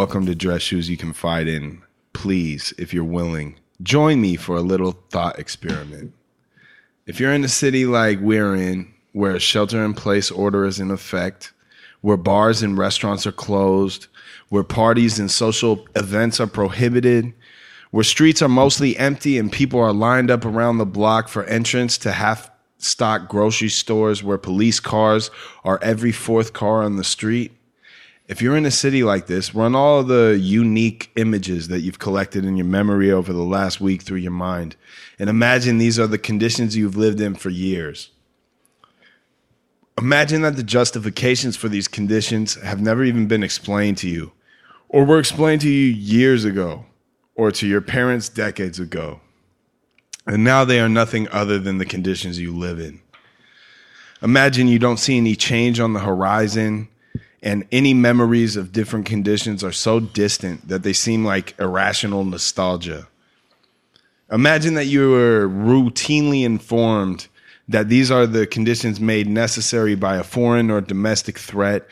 Welcome to Dress Shoes You Can Fight In. Please, if you're willing, join me for a little thought experiment. If you're in a city like we're in, where a shelter in place order is in effect, where bars and restaurants are closed, where parties and social events are prohibited, where streets are mostly empty and people are lined up around the block for entrance to half stock grocery stores where police cars are every fourth car on the street. If you're in a city like this, run all the unique images that you've collected in your memory over the last week through your mind and imagine these are the conditions you've lived in for years. Imagine that the justifications for these conditions have never even been explained to you, or were explained to you years ago, or to your parents decades ago. And now they are nothing other than the conditions you live in. Imagine you don't see any change on the horizon, and any memories of different conditions are so distant that they seem like irrational nostalgia. Imagine that you were routinely informed that these are the conditions made necessary by a foreign or domestic threat,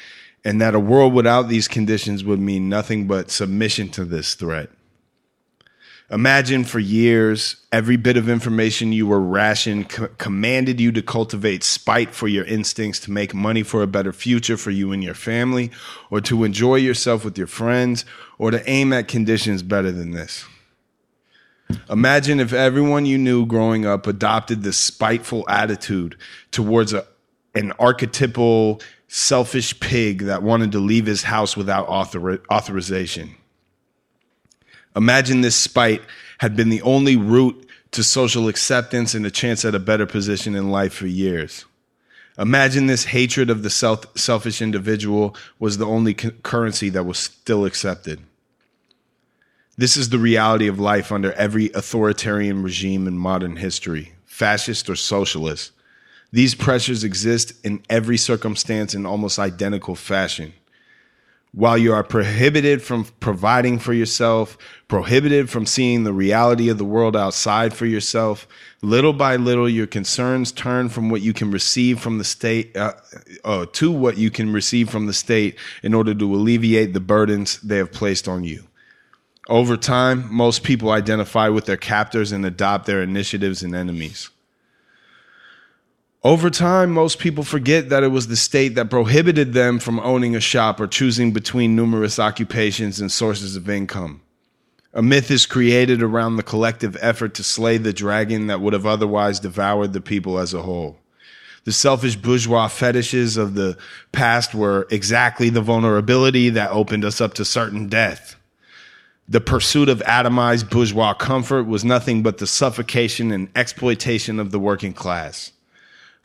and that a world without these conditions would mean nothing but submission to this threat. Imagine for years, every bit of information you were rationed co- commanded you to cultivate spite for your instincts to make money for a better future for you and your family, or to enjoy yourself with your friends, or to aim at conditions better than this. Imagine if everyone you knew growing up adopted this spiteful attitude towards a, an archetypal selfish pig that wanted to leave his house without author- authorization. Imagine this spite had been the only route to social acceptance and a chance at a better position in life for years. Imagine this hatred of the self- selfish individual was the only cu- currency that was still accepted. This is the reality of life under every authoritarian regime in modern history, fascist or socialist. These pressures exist in every circumstance in almost identical fashion. While you are prohibited from providing for yourself, prohibited from seeing the reality of the world outside for yourself, little by little, your concerns turn from what you can receive from the state uh, uh, to what you can receive from the state in order to alleviate the burdens they have placed on you. Over time, most people identify with their captors and adopt their initiatives and enemies. Over time, most people forget that it was the state that prohibited them from owning a shop or choosing between numerous occupations and sources of income. A myth is created around the collective effort to slay the dragon that would have otherwise devoured the people as a whole. The selfish bourgeois fetishes of the past were exactly the vulnerability that opened us up to certain death. The pursuit of atomized bourgeois comfort was nothing but the suffocation and exploitation of the working class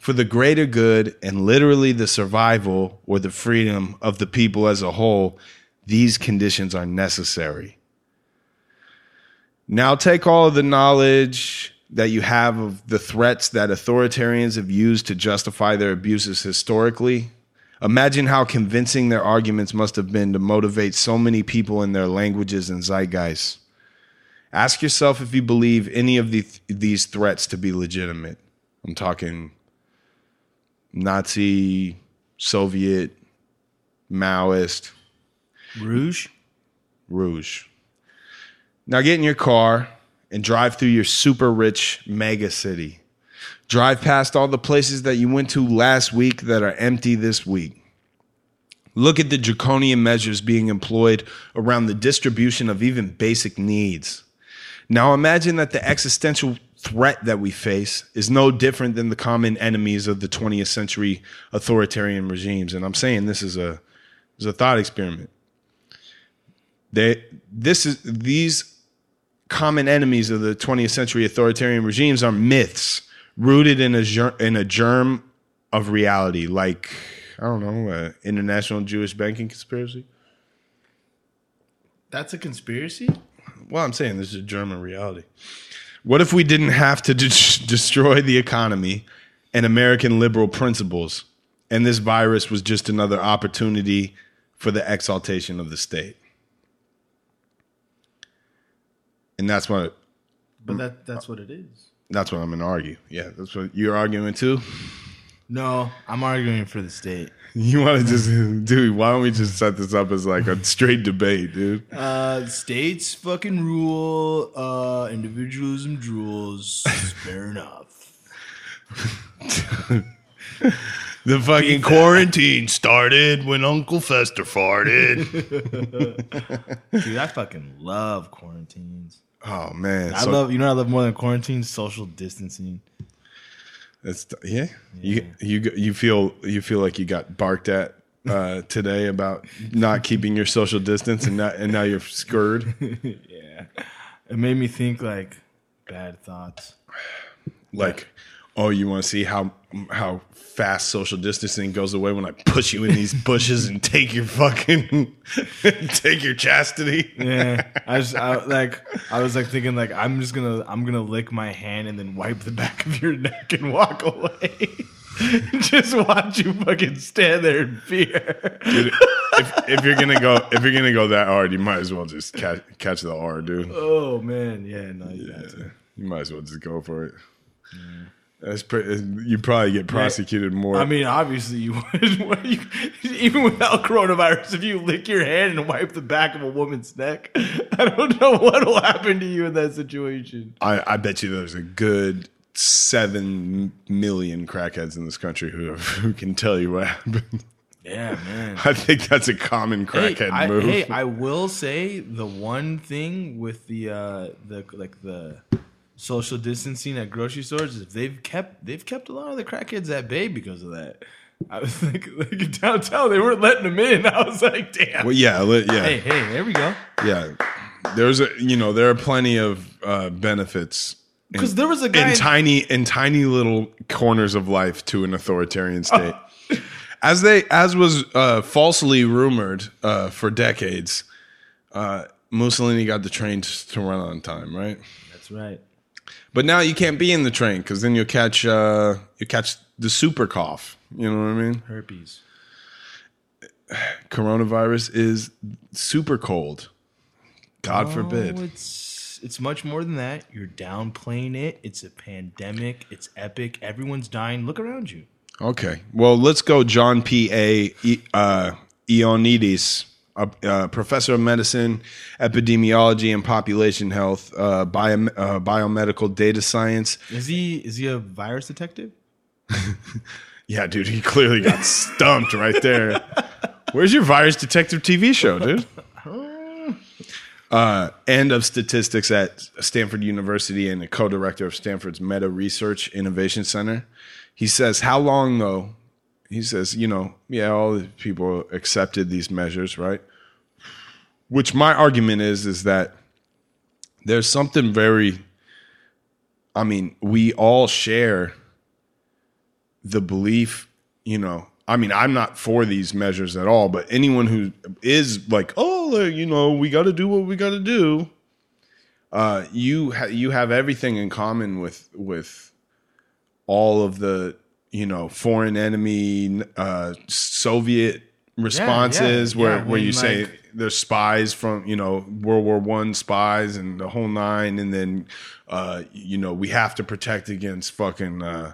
for the greater good and literally the survival or the freedom of the people as a whole, these conditions are necessary. Now take all of the knowledge that you have of the threats that authoritarians have used to justify their abuses historically. Imagine how convincing their arguments must have been to motivate so many people in their languages and zeitgeists. Ask yourself if you believe any of the, these threats to be legitimate. I'm talking Nazi, Soviet, Maoist, Rouge. Rouge. Now get in your car and drive through your super rich mega city. Drive past all the places that you went to last week that are empty this week. Look at the draconian measures being employed around the distribution of even basic needs. Now imagine that the existential threat that we face is no different than the common enemies of the 20th century authoritarian regimes. And I'm saying this is a, is a thought experiment. They, this is, these common enemies of the 20th century authoritarian regimes are myths rooted in a, ger- in a germ of reality, like, I don't know, uh, international Jewish banking conspiracy. That's a conspiracy? Well, I'm saying this is a German reality. What if we didn't have to de- destroy the economy and American liberal principles, and this virus was just another opportunity for the exaltation of the state? And that's what But that that's what it is. that's what I'm going to argue. Yeah, that's what you're arguing too. No, I'm arguing for the state. You want to just, dude? Why don't we just set this up as like a straight debate, dude? Uh, states fucking rule. Uh, individualism drools. Fair enough. The fucking Quarantine started when Uncle Fester farted. Dude, I fucking love quarantines. Oh man, I so love you know what I love more than quarantine social distancing. It's yeah. You you you feel you feel like you got barked at uh, today about not keeping your social distance, and not and now you're scared. Yeah, it made me think like bad thoughts. Like, oh, you want to see how how fast social distancing goes away when I push you in these bushes and take your fucking take your chastity. Yeah, I just I, like I was like thinking like I'm just gonna I'm gonna lick my hand and then wipe the back of your neck and walk away. just watch you fucking stand there in fear. Dude, if, if you're gonna go if you're gonna go that hard, you might as well just catch catch the R, dude. Oh man, yeah, no, you got to. You might as well just go for it. That's pretty. You probably get prosecuted more. I mean, obviously, you would. you, even without coronavirus, if you lick your hand and wipe the back of a woman's neck, I don't know what will happen to you in that situation. I, I bet you there's a good seven million crackheads in this country who who can tell you what happened. Yeah, man. I think that's a common Hey, crackhead I, move. hey, I will say the one thing with the uh, the like the social distancing at grocery stores is they've kept they've kept a lot of the crackheads at bay because of that. I was like, like downtown, they weren't letting them in. I was like, damn. well, yeah, li- yeah, Hey, hey, there we go. yeah. There's a you know there are plenty of uh, benefits 'Cause there was a guy- in tiny in tiny little corners of life to an authoritarian state. as they as was uh, falsely rumored uh, for decades, uh, Mussolini got the train to to run on time, right? That's right. But now you can't be in the train because then you'll catch uh, you catch the super cough. You know what I mean? Herpes. Coronavirus is super cold. God forbid. Oh, it's it's much more than that. You're downplaying it. It's a pandemic. It's epic. Everyone's dying. Look around you. Okay. Well, let's go. John P. A. E- uh, Ioannidis, a uh, professor of medicine, epidemiology, and population health, uh, bio, uh, biomedical data science. Is he is he a virus detective? Yeah, dude, he clearly got stumped right there. Where's your virus detective TV show, dude? Uh, and of statistics at Stanford University and a co-director of Stanford's Meta Research Innovation Center. He says, "How long though?" He says, "You know, yeah, all the people accepted these measures, right?" Which my argument is is that there's something very. I mean, we all share the belief, you know, I mean, I'm not for these measures at all, but anyone who is like, oh, you know, we got to do what we got to do, uh, you ha- you have everything in common with with all of the you know foreign enemy uh, Soviet responses yeah, where yeah, where you when, say like- there's spies from you know World War One spies and the whole nine, and then uh, you know we have to protect against fucking. Uh,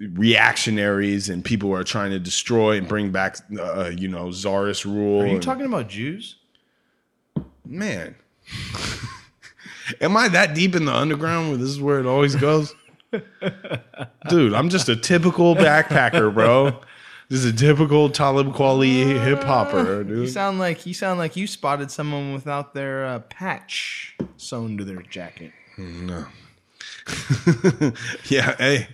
reactionaries and people who are trying to destroy and bring back, uh, you know, czarist rule. Are you and- talking about Jews? man? Am I that deep in the underground where this is where it always goes? Dude, I'm just a typical backpacker, bro. This is a typical Talib Kweli hip hopper, You sound like you sound like you spotted someone without their uh, patch sewn to their jacket. No. yeah, hey,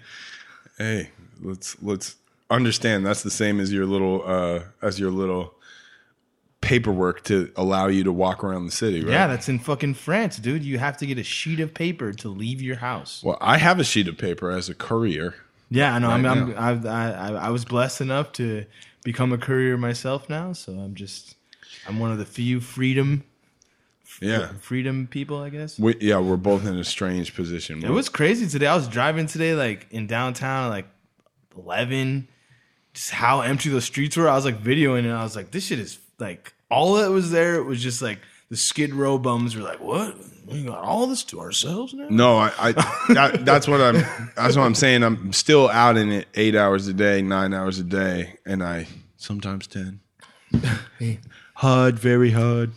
hey, let's let's understand that's the same as your little uh as your little paperwork to allow you to walk around the city, right? Yeah, that's in fucking France, dude. You have to get a sheet of paper to leave your house. Well, I have a sheet of paper as a courier. Yeah, I know. I'm, Right I'm, I've, I, I, I was blessed enough to become a courier myself now, so I'm just, I'm one of the few freedom, Yeah. freedom people, I guess. We, yeah, we're both in a strange position. It was crazy today. I was driving today, like in downtown, like eleven. Just how empty the streets were. I was like videoing, and I was like, "This shit is like all that was there was just like the Skid Row bums were like, what? we got all this to ourselves now. No, I, I that, that's what I'm. That's what I'm saying. I'm still out in it eight hours a day, nine hours a day, and I sometimes ten. hard, very hard,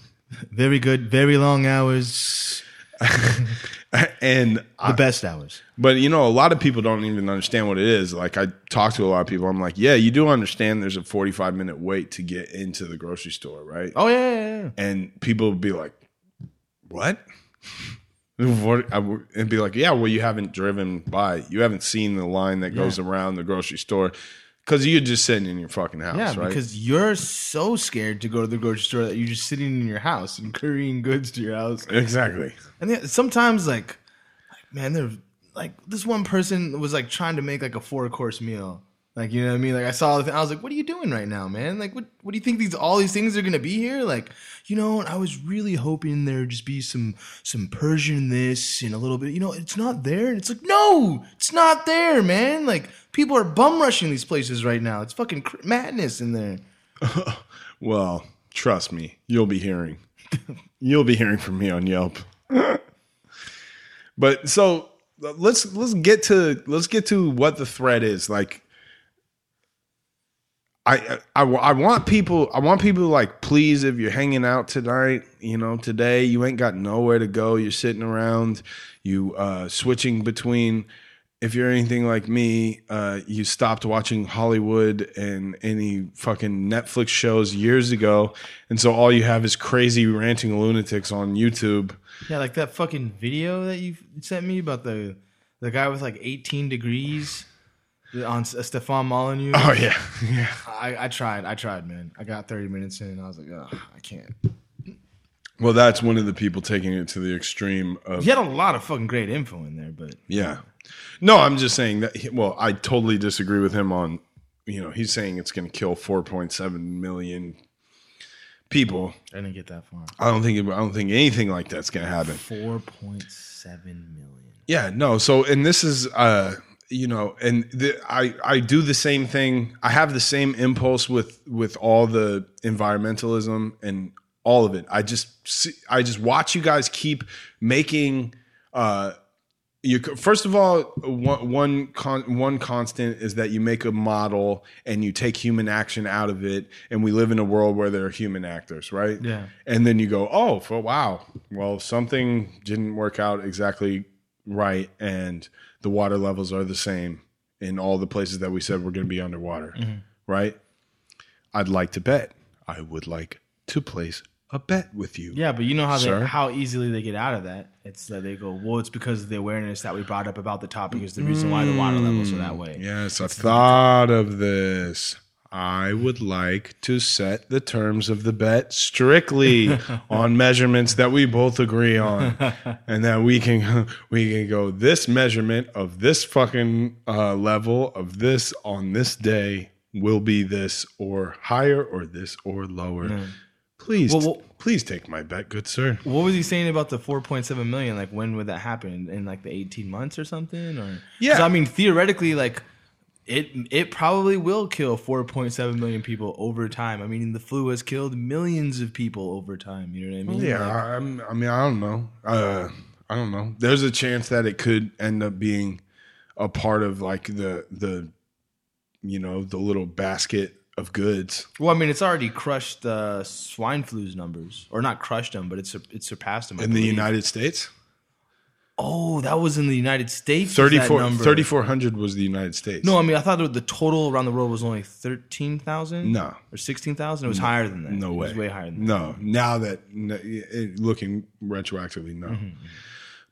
Very good, very long hours, and the I, best hours. but you know, a lot of people don't even understand what it is. Like I talk to a lot of people. I'm like, yeah, you do understand. There's a 45 minute wait to get into the grocery store, right? Oh yeah, yeah, yeah. And people would be like, what? And be like, yeah, well, you haven't driven by. You haven't seen the line that goes around the grocery store because you're just sitting in your fucking house, Yeah, right? because you're so scared to go to the grocery store that you're just sitting in your house and carrying goods to your house. exactly. And then sometimes, like, man, there like this one person was like trying to make like a four course meal. Like, you know what I mean? Like, I saw the thing, I was like, "What are you doing right now, man? Like, what what do you think these all these things are gonna be here? Like, you know, I was really hoping there'd just be some some Persian this and a little bit. You know, it's not there. And it's like, no, it's not there, man. Like, people are bum rushing these places right now. It's fucking madness in there. Well, trust me, you'll be hearing. you'll be hearing from me on Yelp. but so let's let's get to let's get to what the threat is. Like I, I, I want people I want people like please if you're hanging out tonight, you know, today you ain't got nowhere to go, you're sitting around, you uh switching between if you're anything like me, uh, you stopped watching Hollywood and any fucking Netflix shows years ago, and so all you have is crazy ranting lunatics on YouTube. Yeah, like that fucking video that you sent me about the the guy with like 18 degrees on Stefan Molyneux. Oh yeah, yeah. I, I tried, I tried, man. I got 30 minutes in, and I was like, oh, I can't. Well, that's one of the people taking it to the extreme of He had a lot of fucking great info in there, but Yeah. No, I'm just saying that. he- Well, I totally disagree with him on. You know, he's saying it's going to kill 4.7 million people. I didn't get that far. I don't think. I don't think anything like that's going to happen. 4.7 million. Yeah. No. So, and this is, uh, you know, and the, I I do the same thing. I have the same impulse with with all the environmentalism and all of it. I just see, I just watch you guys keep making. uh you first of all one one con, one constant is that you make a model and you take human action out of it and we live in a world where there are human actors right Yeah. and then you go oh for wow well something didn't work out exactly right and the water levels are the same in all the places that we said we're going to be underwater mm-hmm. right i'd like to bet i would like to place a bet with you Yeah, but you know how they, how easily they get out of that. It's that they go, well, it's because of the awareness that we brought up about the topic is the reason why the water levels are that mm, way. Yes, I've thought of this. I would like to set the terms of the bet strictly on measurements that we both agree on, and that we can we can go this measurement of this fucking uh, level of this on this day will be this or higher or this or lower. Please, Well, well- please take my bet, good sir. What was he saying about the 4.7 million? Like, when would that happen? In like the 18 months or something? Or Yeah. I mean, theoretically, like it it probably will kill 4.7 million people over time. I mean, the flu has killed millions of people over time. You know what I mean? Yeah, Like, I, I'm- mean, I don't know. Uh, I don't know. There's a chance that it could end up being a part of like the the you know the little basket of goods. well, I mean, it's already crushed the swine flu's numbers, or not crushed them, but it's it surpassed them I in the. United States. Oh, that was in the United States. was that 34 number? 3400 was the United States. No, I mean, I thought the total around the world was only thirteen thousand. No. or sixteen thousand. It was higher than that. no way. It was way higher than that. No, now that looking retroactively, no. Mm-hmm.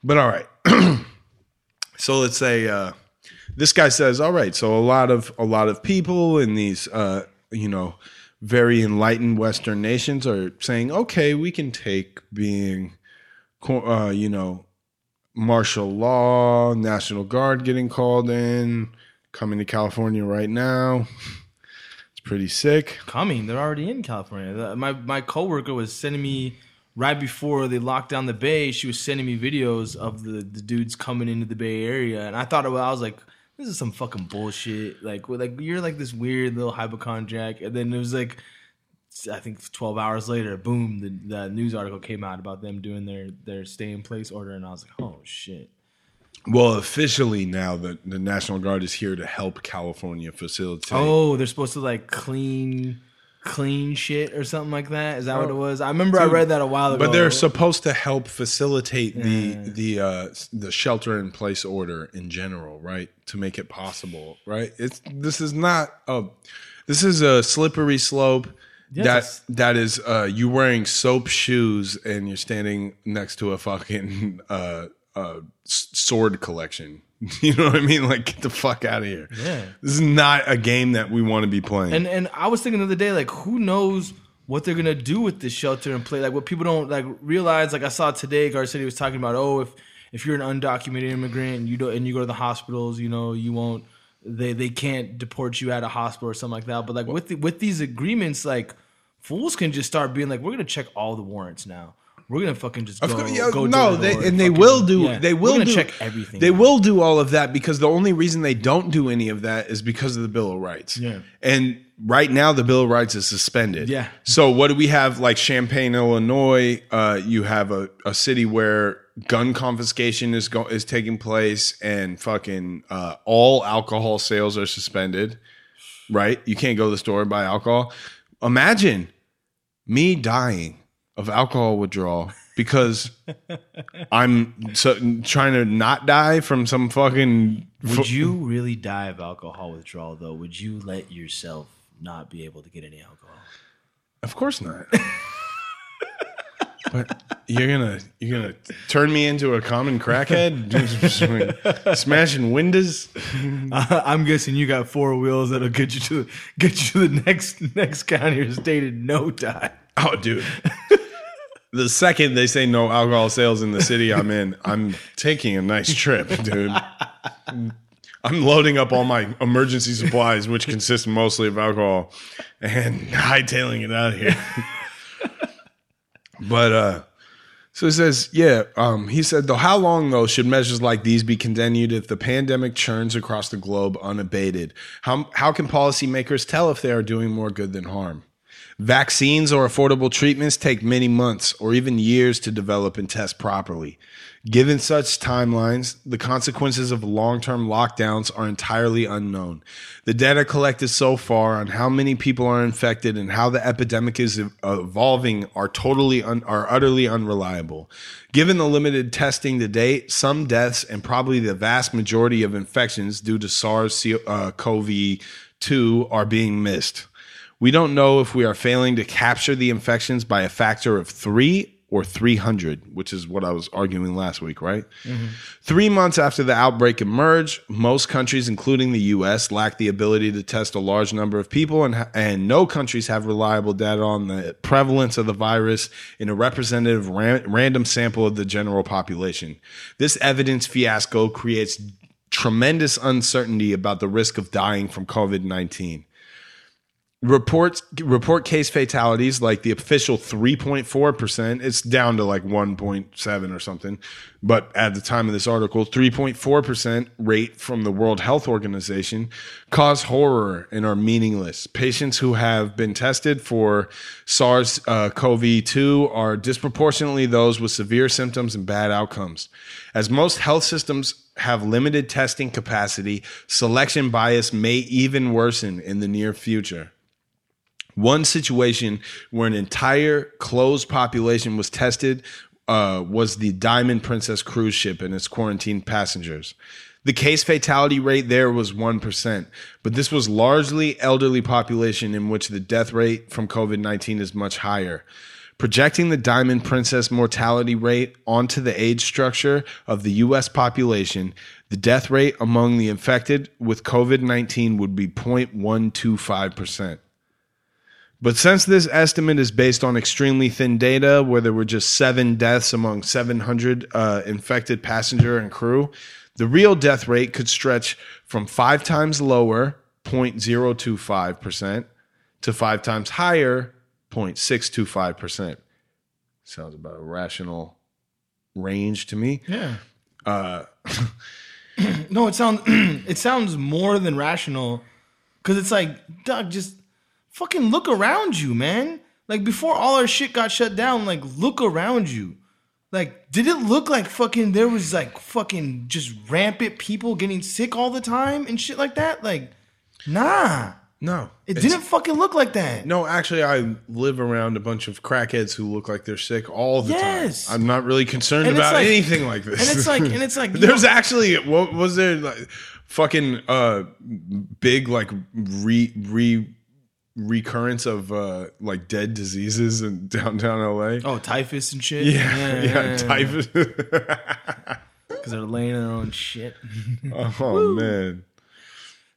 But all right. so let's say uh, this guy says, "All right." So a lot of a lot of people in these, uh, you know, very enlightened Western nations are saying, "Okay, we can take being, uh, you know, martial law, National Guard getting called in, coming to California right now." It's pretty sick. coming. They're already in California. My my coworker was sending me right before they locked down the bay. She was sending me videos of the, the dudes coming into the Bay Area, and I thought. I was like, this is some fucking bullshit. Like, like you're like this weird little hypochondriac, and then it was like. I think 12 hours later, boom, the, the news article came out about them doing their their stay in place order, and I was like, oh shit. Well, officially now, the, the National Guard is here to help California facilitate. Oh, they're supposed to like clean clean shit or something like that. Is that what it was? I remember I Oh. Read that a while ago. But they're supposed to help facilitate the the uh, the shelter in place order in general, right? To make it possible, right? It's this is not a this is a slippery slope that that is uh, you wearing soap shoes and you're standing next to a fucking uh, uh, sword collection. You know what I mean? Like get the fuck out of here. Yeah. This is not a game that we want to be playing. And and I was thinking the other day, like, who knows what they're gonna do with this shelter and play? Like, what people don't like realize. Like, I saw today, Garcetti was talking about, oh, if if you're an undocumented immigrant and you don't and you go to the hospitals, you know, you won't they they can't deport you out of hospital or something like that. But like with the, with these agreements, like fools can just start being like, we're gonna check all the warrants now. We're gonna fucking just go, course, yeah, go no, they, and they will do. yeah, They will do, check everything. They will do all of that because the only reason they don't do any of that is because of the Bill of Rights. Yeah. and right now the Bill of Rights is suspended. Yeah. So what do we have? Like Champaign, Illinois, uh, you have a, a city where gun confiscation is go- is taking place, and fucking uh, all alcohol sales are suspended. Right, you can't go to the store and buy alcohol. Imagine me dying of alcohol withdrawal because I'm so, trying to not die from some fucking. Would you really die of alcohol withdrawal though? Would you let yourself not be able to get any alcohol? Of course not. but you're gonna you're gonna turn me into a common crackhead, smashing windows. Uh, I'm guessing you got four wheels that'll get you to get you to the next next county or state in no time. Oh, dude. The second they say no alcohol sales in the city I'm in, I'm taking a nice trip, dude. I'm loading up all my emergency supplies, which consist mostly of alcohol, and hightailing it out of here. But uh so it says, yeah, um, he said, though, how long, though, should measures like these be continued if the pandemic churns across the globe unabated? How, how can policymakers tell if they are doing more good than harm? Vaccines or affordable treatments take many months or even years to develop and test properly. Given such timelines, the consequences of long term lockdowns are entirely unknown. The data collected so far on how many people are infected and how the epidemic is evolving are totally un- are utterly unreliable. Given the limited testing to date, some deaths and probably the vast majority of infections due to SARS-CoV-2 uh, are being missed. We don't know if we are failing to capture the infections by a factor of three or 300, which is what I was arguing last week, right? Mm-hmm. Three months after the outbreak emerged, most countries, including the US, lack the ability to test a large number of people, and, and no countries have reliable data on the prevalence of the virus in a representative ran, random sample of the general population. This evidence fiasco creates tremendous uncertainty about the risk of dying from COVID 19 reports report case fatalities like the official 3.4% it's down to like 1.7 or something. But at the time of this article 3.4% rate from the world health organization cause horror and are meaningless. Patients who have been tested for sars-cov-2 uh, are disproportionately those with severe symptoms and bad outcomes. As most health systems have limited testing capacity selection bias may even worsen in the near future one situation where an entire closed population was tested uh, was the Diamond Princess cruise ship and its quarantined passengers. The case fatality rate there was 1%, but this was largely elderly population in which the death rate from COVID-19 is much higher. Projecting the Diamond Princess mortality rate onto the age structure of the US population, the death rate among the infected with COVID-19 would be 0.125%. But since this estimate is based on extremely thin data, where there were just seven deaths among 700 uh, infected passenger and crew, the real death rate could stretch from five times lower, 0.025%, to five times higher, 0.625%. Sounds about a rational range to me. Yeah. no, it sounds it sounds more than rational because it's like, Doug, just fucking look around you, man. Like before all our shit got shut down, like look around you. Like, did it look like fucking there was like fucking just rampant people getting sick all the time and shit like that? Like, nah. No, It didn't fucking look like that. No, actually, I live around a bunch of crackheads who look like they're sick all the Yes. time. I'm not really concerned And it's about like- anything like this. And it's like, and it's like, you There's know- actually what was there like fucking uh big like re re recurrence of uh like dead diseases in downtown LA. oh, typhus and shit. yeah, yeah, typhus. Because they're laying in their own shit. oh man.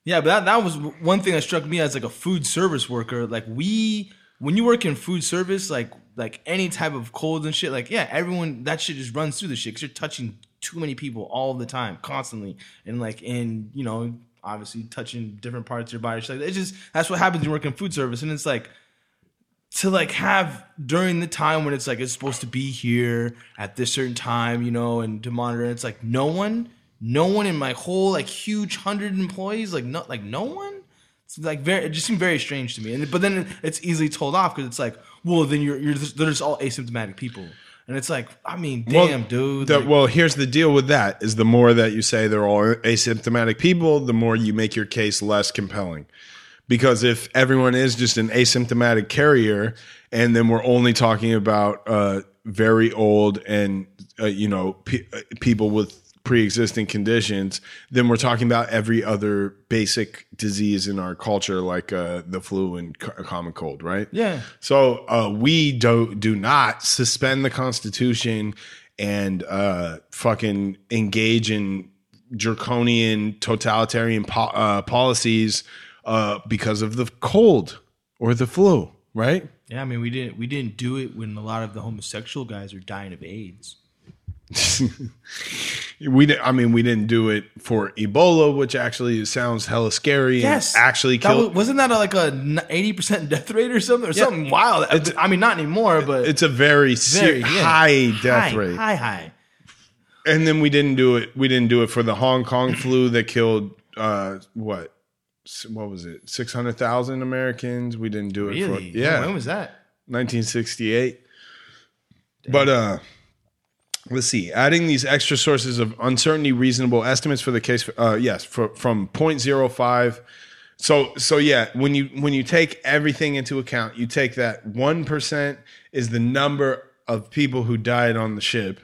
Yeah, but that, that was one thing that struck me as like a food service worker. Like we, when you work in food service, like like any type of cold and shit, like yeah, everyone that shit just runs through the shit because you're touching too many people all the time, constantly, and like in you know obviously touching different parts of your body. Shit like. It's just that's what happens when you work in food service, and it's like to like have during the time when it's like it's supposed to be here at this certain time, you know, and to monitor. It's like no one, no one in my whole like huge hundred employees, like no, like no one. It's like very, it just seemed very strange to me. And but then it's easily told off because it's like, well, then you're you're just, they're just all asymptomatic people, and it's like, I mean, damn, dude. The- like- well, here's the deal with that: is the more that you say they're all asymptomatic people, the more you make your case less compelling. Because if everyone is just an asymptomatic carrier, and then we're only talking about uh, very old and uh, you know pe- uh, people with pre-existing conditions, then we're talking about every other basic disease in our culture, like uh, the flu and co- common cold, right? Yeah. So uh, we do do not suspend the Constitution and uh, fucking engage in draconian totalitarian po- uh, policies uh, because of the cold or the flu, right? yeah, I mean, we didn't we didn't do it when a lot of the homosexual guys are dying of AIDS. We did, I mean, we didn't do it for Ebola, which actually sounds hella scary. Yes, and actually That killed. was, wasn't that like a eighty percent death rate or something or something wild? I mean, not anymore, but it's a very, very yeah. high death high, rate. high, high. And then we didn't do it. We didn't do it for the Hong Kong flu that killed uh, what? What was it? Six hundred thousand Americans. We didn't do it Really? for yeah, When was that? nineteen sixty eight. But uh, let's see. Adding these extra sources of uncertainty, reasonable estimates for the case. Uh, yes, for, from 0.05. So so yeah, when you when you take everything into account, you take that one percent is the number of people who died on the ship.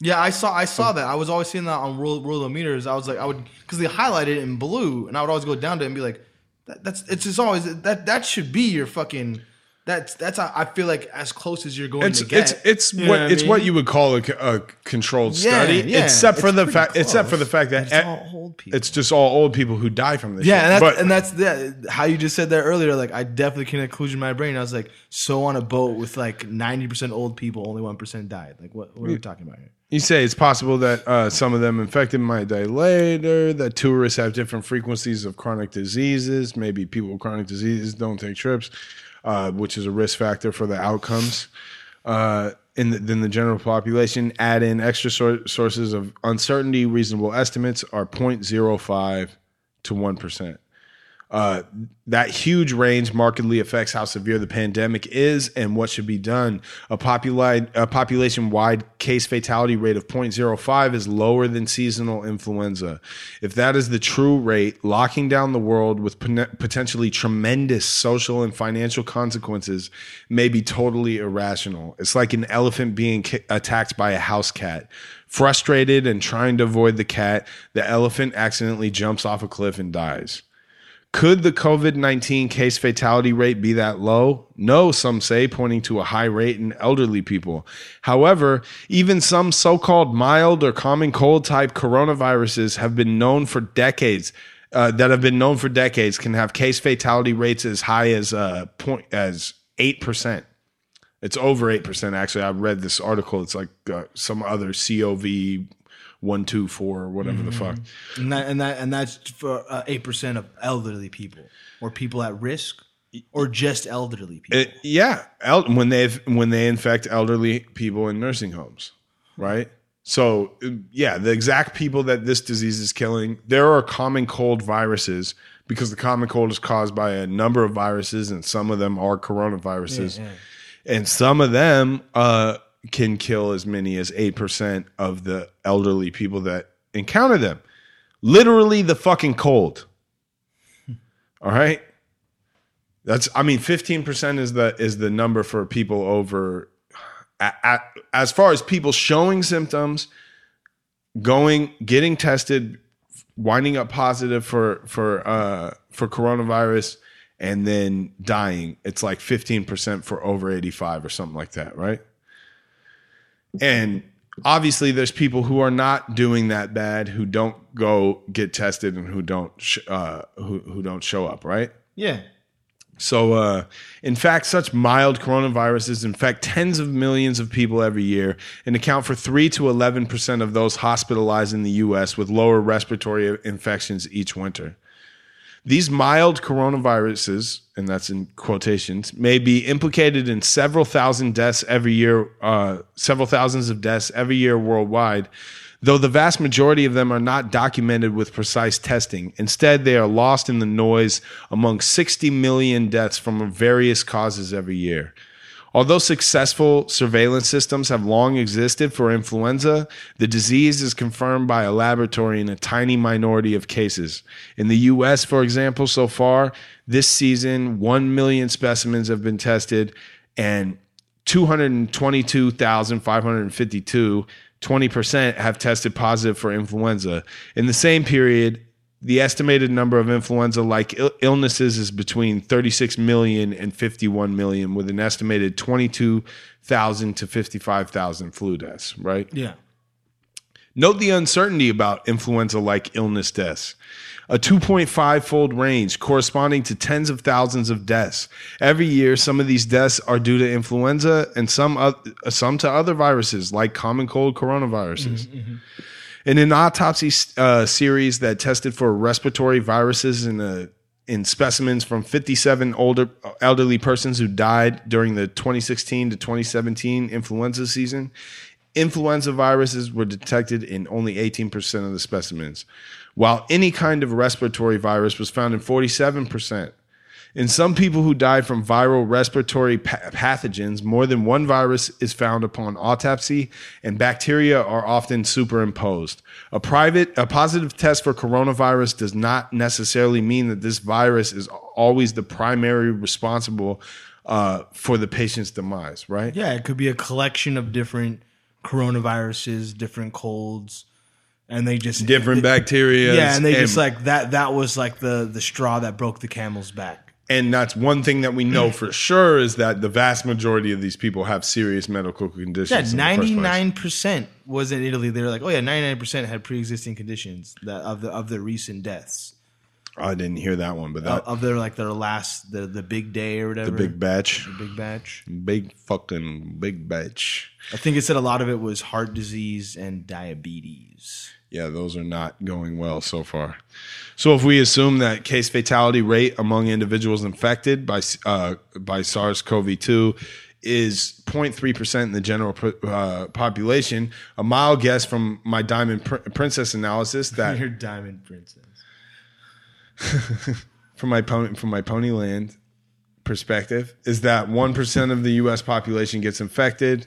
Yeah, I saw. I saw that. I was always seeing that on world Worldometers. I was like, I would because they highlighted it in blue, and I would always go down to it and be like, that, "That's it's just always that that should be your fucking." That's that's I feel like as close as you're going It's to get. it's it's You what, know it's I what you would call a controlled Yeah, study, yeah. except for It's the fact except for the fact that It's all old people. It's just all old people who die from this. Yeah, shit. and that's, but and that's yeah, how you just said that earlier. Like, I definitely can include in my brain. I was like, so on a boat with like ninety percent old people, only one percent died. Like, what what are we talking about here? You say it's possible that uh, some of them infected might die later. That tourists have different frequencies of chronic diseases. Maybe people with chronic diseases don't take trips, uh, which is a risk factor for the outcomes. uh, in the, the general population. Add in extra sor- sources of uncertainty. Reasonable estimates are 0.05 to 1%. Uh, that huge range markedly affects how severe the pandemic is and what should be done. A, populi- a population wide case fatality rate of 0.05 is lower than seasonal influenza. If that is the true rate, locking down the world with potentially tremendous social and financial consequences may be totally irrational. It's like an elephant being attacked by a house cat. Frustrated and trying to avoid the cat, the elephant accidentally jumps off a cliff and dies. Could the COVID 19 case fatality rate be that low? No, some say, pointing to a high rate in elderly people. However, even some so called mild or common cold type coronaviruses have been known for decades. Uh, that have been known for decades can have case fatality rates as high as uh, point as eight percent. It's over eight percent. Actually, I read this article. It's like uh, some other COV one two four or whatever the fuck. And that and that and that's for uh, eight percent of elderly people or people at risk or just elderly people. It, yeah, el- when they when they infect elderly people in nursing homes, right? So uh, yeah, the exact people that this disease is killing. There are common cold viruses because the common cold is caused by a number of viruses, and some of them are coronaviruses, Yeah, and some of them uh, can kill as many as eight percent of the elderly people that encounter them. Literally, the fucking cold. All right. That's I mean 15% is the is the number for people over a- a- as far as people showing symptoms going getting tested winding up positive for for uh for coronavirus and then dying it's like 15% for over 85 or something like that right and obviously there's people who are not doing that bad who don't go get tested and who don't sh- uh who who don't show up right yeah. so, uh, in fact, such mild coronaviruses infect tens of millions of people every year and account for 3 to 11% of those hospitalized in the U.S. with lower respiratory infections each winter. These mild coronaviruses, and that's in quotations, may be implicated in several thousand deaths every year, uh, several thousands of deaths every year worldwide, though the vast majority of them are not documented with precise testing. Instead, they are lost in the noise among 60 million deaths from various causes every year. Although successful surveillance systems have long existed for influenza, the disease is confirmed by a laboratory in a tiny minority of cases. In the US, for example, so far this season, 1 million specimens have been tested and 222,552, 20% have tested positive for influenza. In the same period, the estimated number of influenza like Ill- illnesses is between 36 million and 51 million, with an estimated 22,000 to 55,000 flu deaths, right? Yeah. Note the uncertainty about influenza like illness deaths. A 2.5 fold range corresponding to tens of thousands of deaths. Every year, some of these deaths are due to influenza and some, oth- some to other viruses like common cold coronaviruses. Mm-hmm, mm-hmm. In an autopsy uh, series that tested for respiratory viruses in a in specimens from 57 older elderly persons who died during the 2016 to 2017 influenza season, influenza viruses were detected in only 18% of the specimens, while any kind of respiratory virus was found in 47%. In some people who died from viral respiratory pa- pathogens, more than one virus is found upon autopsy, and bacteria are often superimposed. A private, a positive test for coronavirus does not necessarily mean that this virus is always the primary responsible uh, for the patient's demise. Right? Yeah, it could be a collection of different coronaviruses, different colds, and they just Different bacteria. Yeah, and they just like that. That was like the the straw that broke the camel's back. And that's one thing that we know for sure is that the vast majority of these people have serious medical conditions. Yeah, the ninety nine percent was in Italy. They were like, oh yeah, ninety nine percent had pre existing conditions that of the of the recent deaths I didn't hear that one, but of, that of their like their last the the big day or whatever the big batch, big batch. big fucking big batch. I think it said a lot of it was heart disease and diabetes. Yeah, those are not going well so far. So if we assume that case fatality rate among individuals infected by uh, by SARS-CoV-2 is 0.3% in the general uh, population, a mild guess from my Diamond Pr- Princess analysis that Your diamond princess. from my pony from my Ponyland perspective is that one percent of the U.S. population gets infected,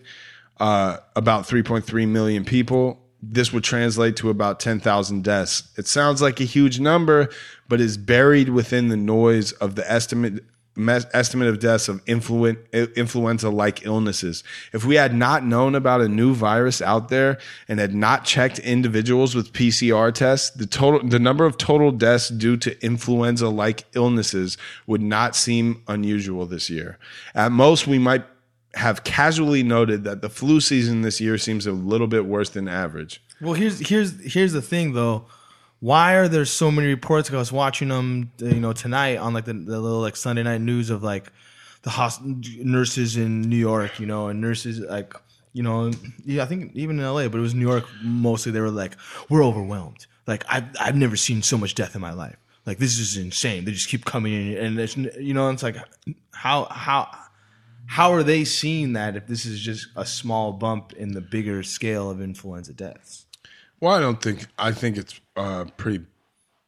uh, about 3.3 million people. This would translate to about 10,000 deaths. It sounds like a huge number, but is buried within the noise of the estimate estimate of deaths of influenza like illnesses. If we had not known about a new virus out there and had not checked individuals with PCR tests, the total the number of total deaths due to influenza like illnesses would not seem unusual this year. At most we might have casually noted that the flu season this year seems a little bit worse than average. Well, here's here's here's the thing though. Why are there so many reports? 'Cause I was watching them, you know, tonight on like the, the little like Sunday night news of like the hosp- nurses in New York, you know, and nurses like you know, yeah, I think even in LA, but it was New York mostly. They were like, we're overwhelmed. Like I've I've never seen so much death in my life. Like this is insane. They just keep coming in, and it's you know, it's like how how how are they seeing that if this is just a small bump in the bigger scale of influenza deaths? Well, I don't think I think it's a pretty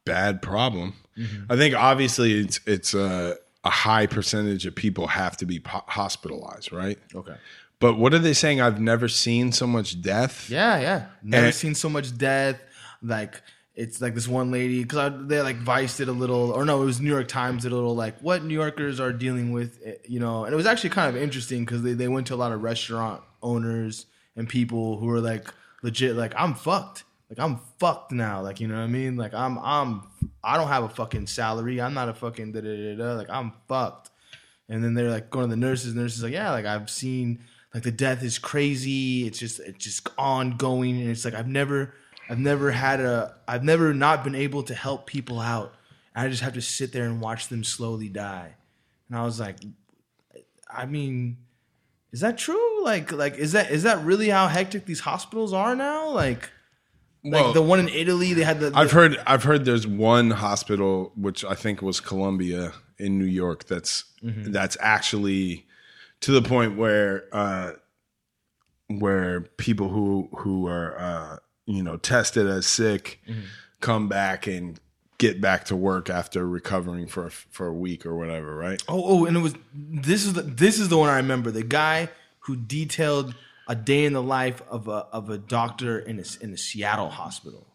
bad problem. Mm-hmm. I think obviously it's it's a, a high percentage of people have to be po- hospitalized, right? Okay. But what are they saying? I've never seen so much death. Yeah, yeah. Never And- seen so much death. Like it's like this one lady because they like Vice did a little, or no, it was New York Times did a little like what New Yorkers are dealing with, eh, you know. And it was actually kind of interesting because they they went to a lot of restaurant owners and people who were like legit like I'm fucked. Like I'm fucked now. Like you know what I mean? Like I'm I'm I don't have a fucking salary. I'm not a fucking da da da da. Like I'm fucked. And then they're like going to the nurses. Nurses like, yeah, like I've seen like the death is crazy. It's just it's just ongoing, and it's like I've never I've never had a I've never not been able to help people out. And I just have to sit there and watch them slowly die. And I was like, I mean, is that true? Like like is that is that really how hectic these hospitals are now? Like like Well- the one in Italy, they had the, I've heard I've heard there's one hospital which I think was Columbia in New York that's Mm-hmm. that's actually to the point where uh where people who who are uh you know tested as sick Mm-hmm. come back and get back to work after recovering for a, for a week or whatever, right? Oh, oh, and it was this is the this is the one I remember. The guy who detailed a day in the life of a of a doctor in a in a Seattle hospital,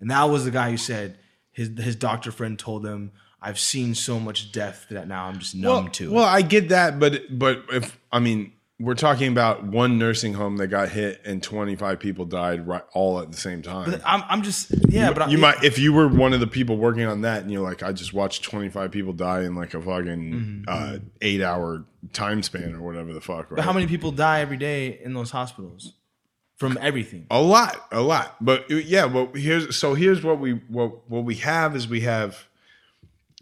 and that was the guy who said his his doctor friend told him, "I've seen so much death that now I'm just numb well, to well. I get that, but but if I mean, we're talking about one nursing home that got hit and 25 people died right, all at the same time. But I'm I'm just yeah, but you I, might if you were one of the people working on that and you're like i just watched 25 people die in like a fucking uh, eight hour time span or whatever the fuck right? But how many people die every day in those hospitals from everything? a lot a lot but uh, yeah well here's so here's what we what what we have is we have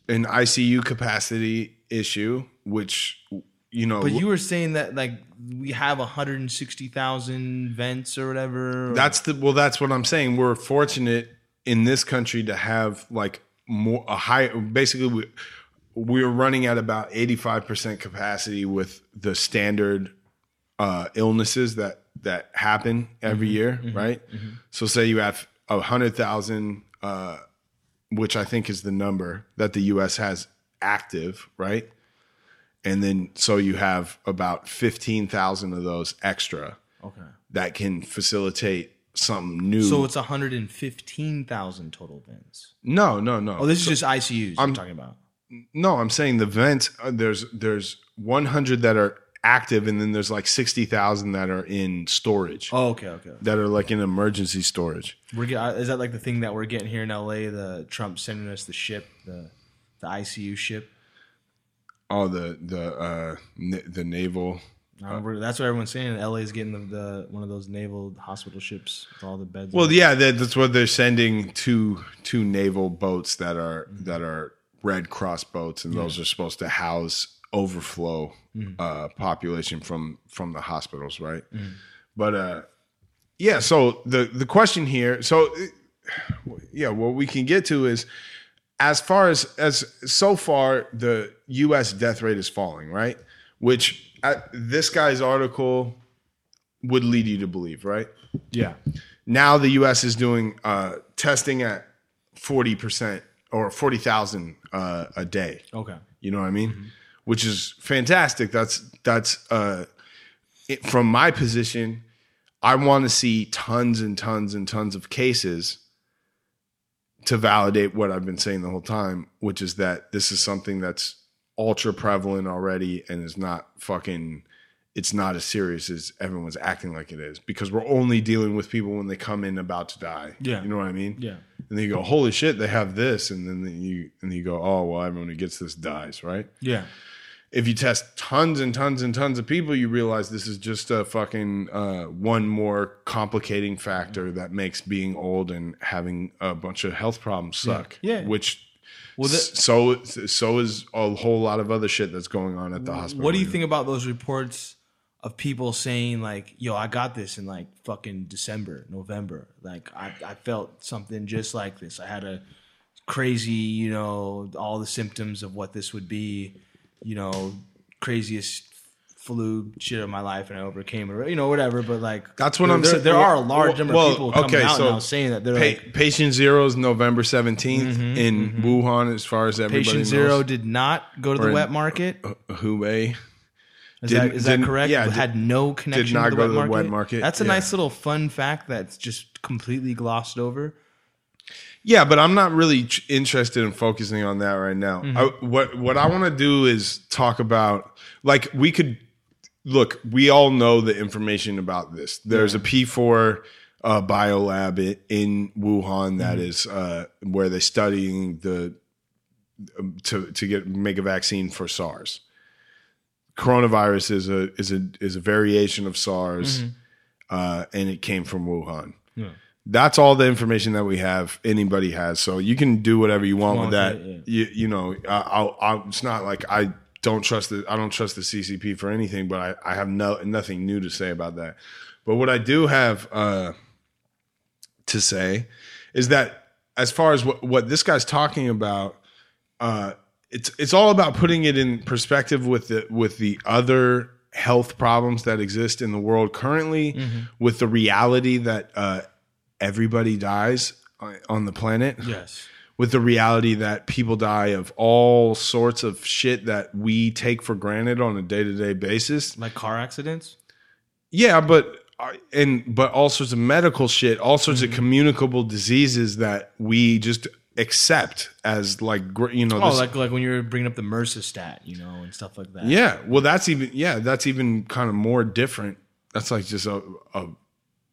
an icu capacity issue which you know But you were saying that like we have 160,000 vents or whatever. That's the well. That's what I'm saying. We're fortunate in this country to have like more a high. Basically, we we're running at about 85 percent capacity with the standard uh, illnesses that that happen every year, right? So, say you have a hundred thousand, uh, which I think is the number that the U.S. has active, right? And then so you have about 15,000 of those extra okay. that can facilitate something new. So it's 115,000 total vents. no, no, no. Oh, this is just ICUs I'm talking about. no, I'm saying the vents. Uh, there's there's 100 that are active, and then there's like 60,000 that are in storage. Oh, okay, okay. That are like in emergency storage. We're get, uh, is that like the thing that we're getting here in LA? The Trump sending us the ship, the the ICU ship. Oh, the the uh, n- the naval. Uh, we're- that's what everyone's saying. LA is getting the, the one of those naval hospital ships with all the beds. Well, yeah, that, that's what they're sending two two naval boats that are that are Red Cross boats, and those are supposed to house overflow uh, population from from the hospitals, right? But uh, yeah, so the the question here, so yeah, what we can get to is as far as as so far the U.S. death rate is falling, right? Which uh, this guy's article would lead you to believe, right? yeah, now the U.S. is doing uh, testing at forty percent or forty thousand uh, a day. okay. You know what I mean? Which is fantastic. That's that's uh, it, from my position. I want to see tons and tons and tons of cases to validate what I've been saying the whole time, which is that this is something that's ultra prevalent already and is not fucking it's not as serious as everyone's acting like it is because we're only dealing with people when they come in about to die. Yeah. You know what I mean? Yeah. And then you go, holy shit, they have this, and then you and you go, oh well, everyone who gets this dies, right? Yeah. If you test tons and tons and tons of people, you realize this is just a fucking uh, one more complicating factor that makes being old and having a bunch of health problems suck. Yeah. Which Well, so so is a whole lot of other shit that's going on at the hospital. What do you think about those reports of people saying like, "Yo, I got this in like fucking December, November. Like, I, I felt something just like this. I had a crazy, you know, all the symptoms of what this would be. You know, craziest flu shit of my life and I overcame it, you know, whatever. But like, That's what there, I'm there, saying. There are a large number of people coming okay, out so now saying that they're Pa- like, Mm-hmm, patient zero is November 17th in Wuhan, as far as everybody patient knows. zero did not go to the wet market. Hubei. Is that, didn't- that correct? yeah, had no connection Did not to the, go wet, to the market? wet market, That's a yeah. nice little fun fact that's just completely glossed over. Yeah, but I'm not really interested in focusing on that right now. Mm-hmm. I, what what I want to do is talk about like we could look. We all know the information about this. There's a P4 uh, biolab in Wuhan that Mm-hmm. is uh, where they're studying the um, to to get make a vaccine for SARS. Coronavirus is a is a is a variation of SARS, Mm-hmm. uh, and it came from Wuhan. That's all the information that we have. Anybody has, so you can do whatever you want Want with that. it, You you know, I, I'll, it's not like I don't trust the I don't trust the CCP for anything, but I, I have no nothing new to say about that. But what I do have uh, to say is that as far as what, what this guy's talking about, uh, it's it's all about putting it in perspective with the with the other health problems that exist in the world currently, with the reality that uh, everybody dies on- the planet Yes. with the reality that people die of all sorts of shit that we take for granted on a day-to-day basis. Like car accidents? Yeah, but uh, and but all sorts of medical shit, all sorts Mm-hmm. of communicable diseases that we just accept as like you know Oh, this- like like when you're bringing up the MRSA stat, you know, and stuff like that. yeah. Well, that's even yeah, that's even kind of more different. That's like just a, a,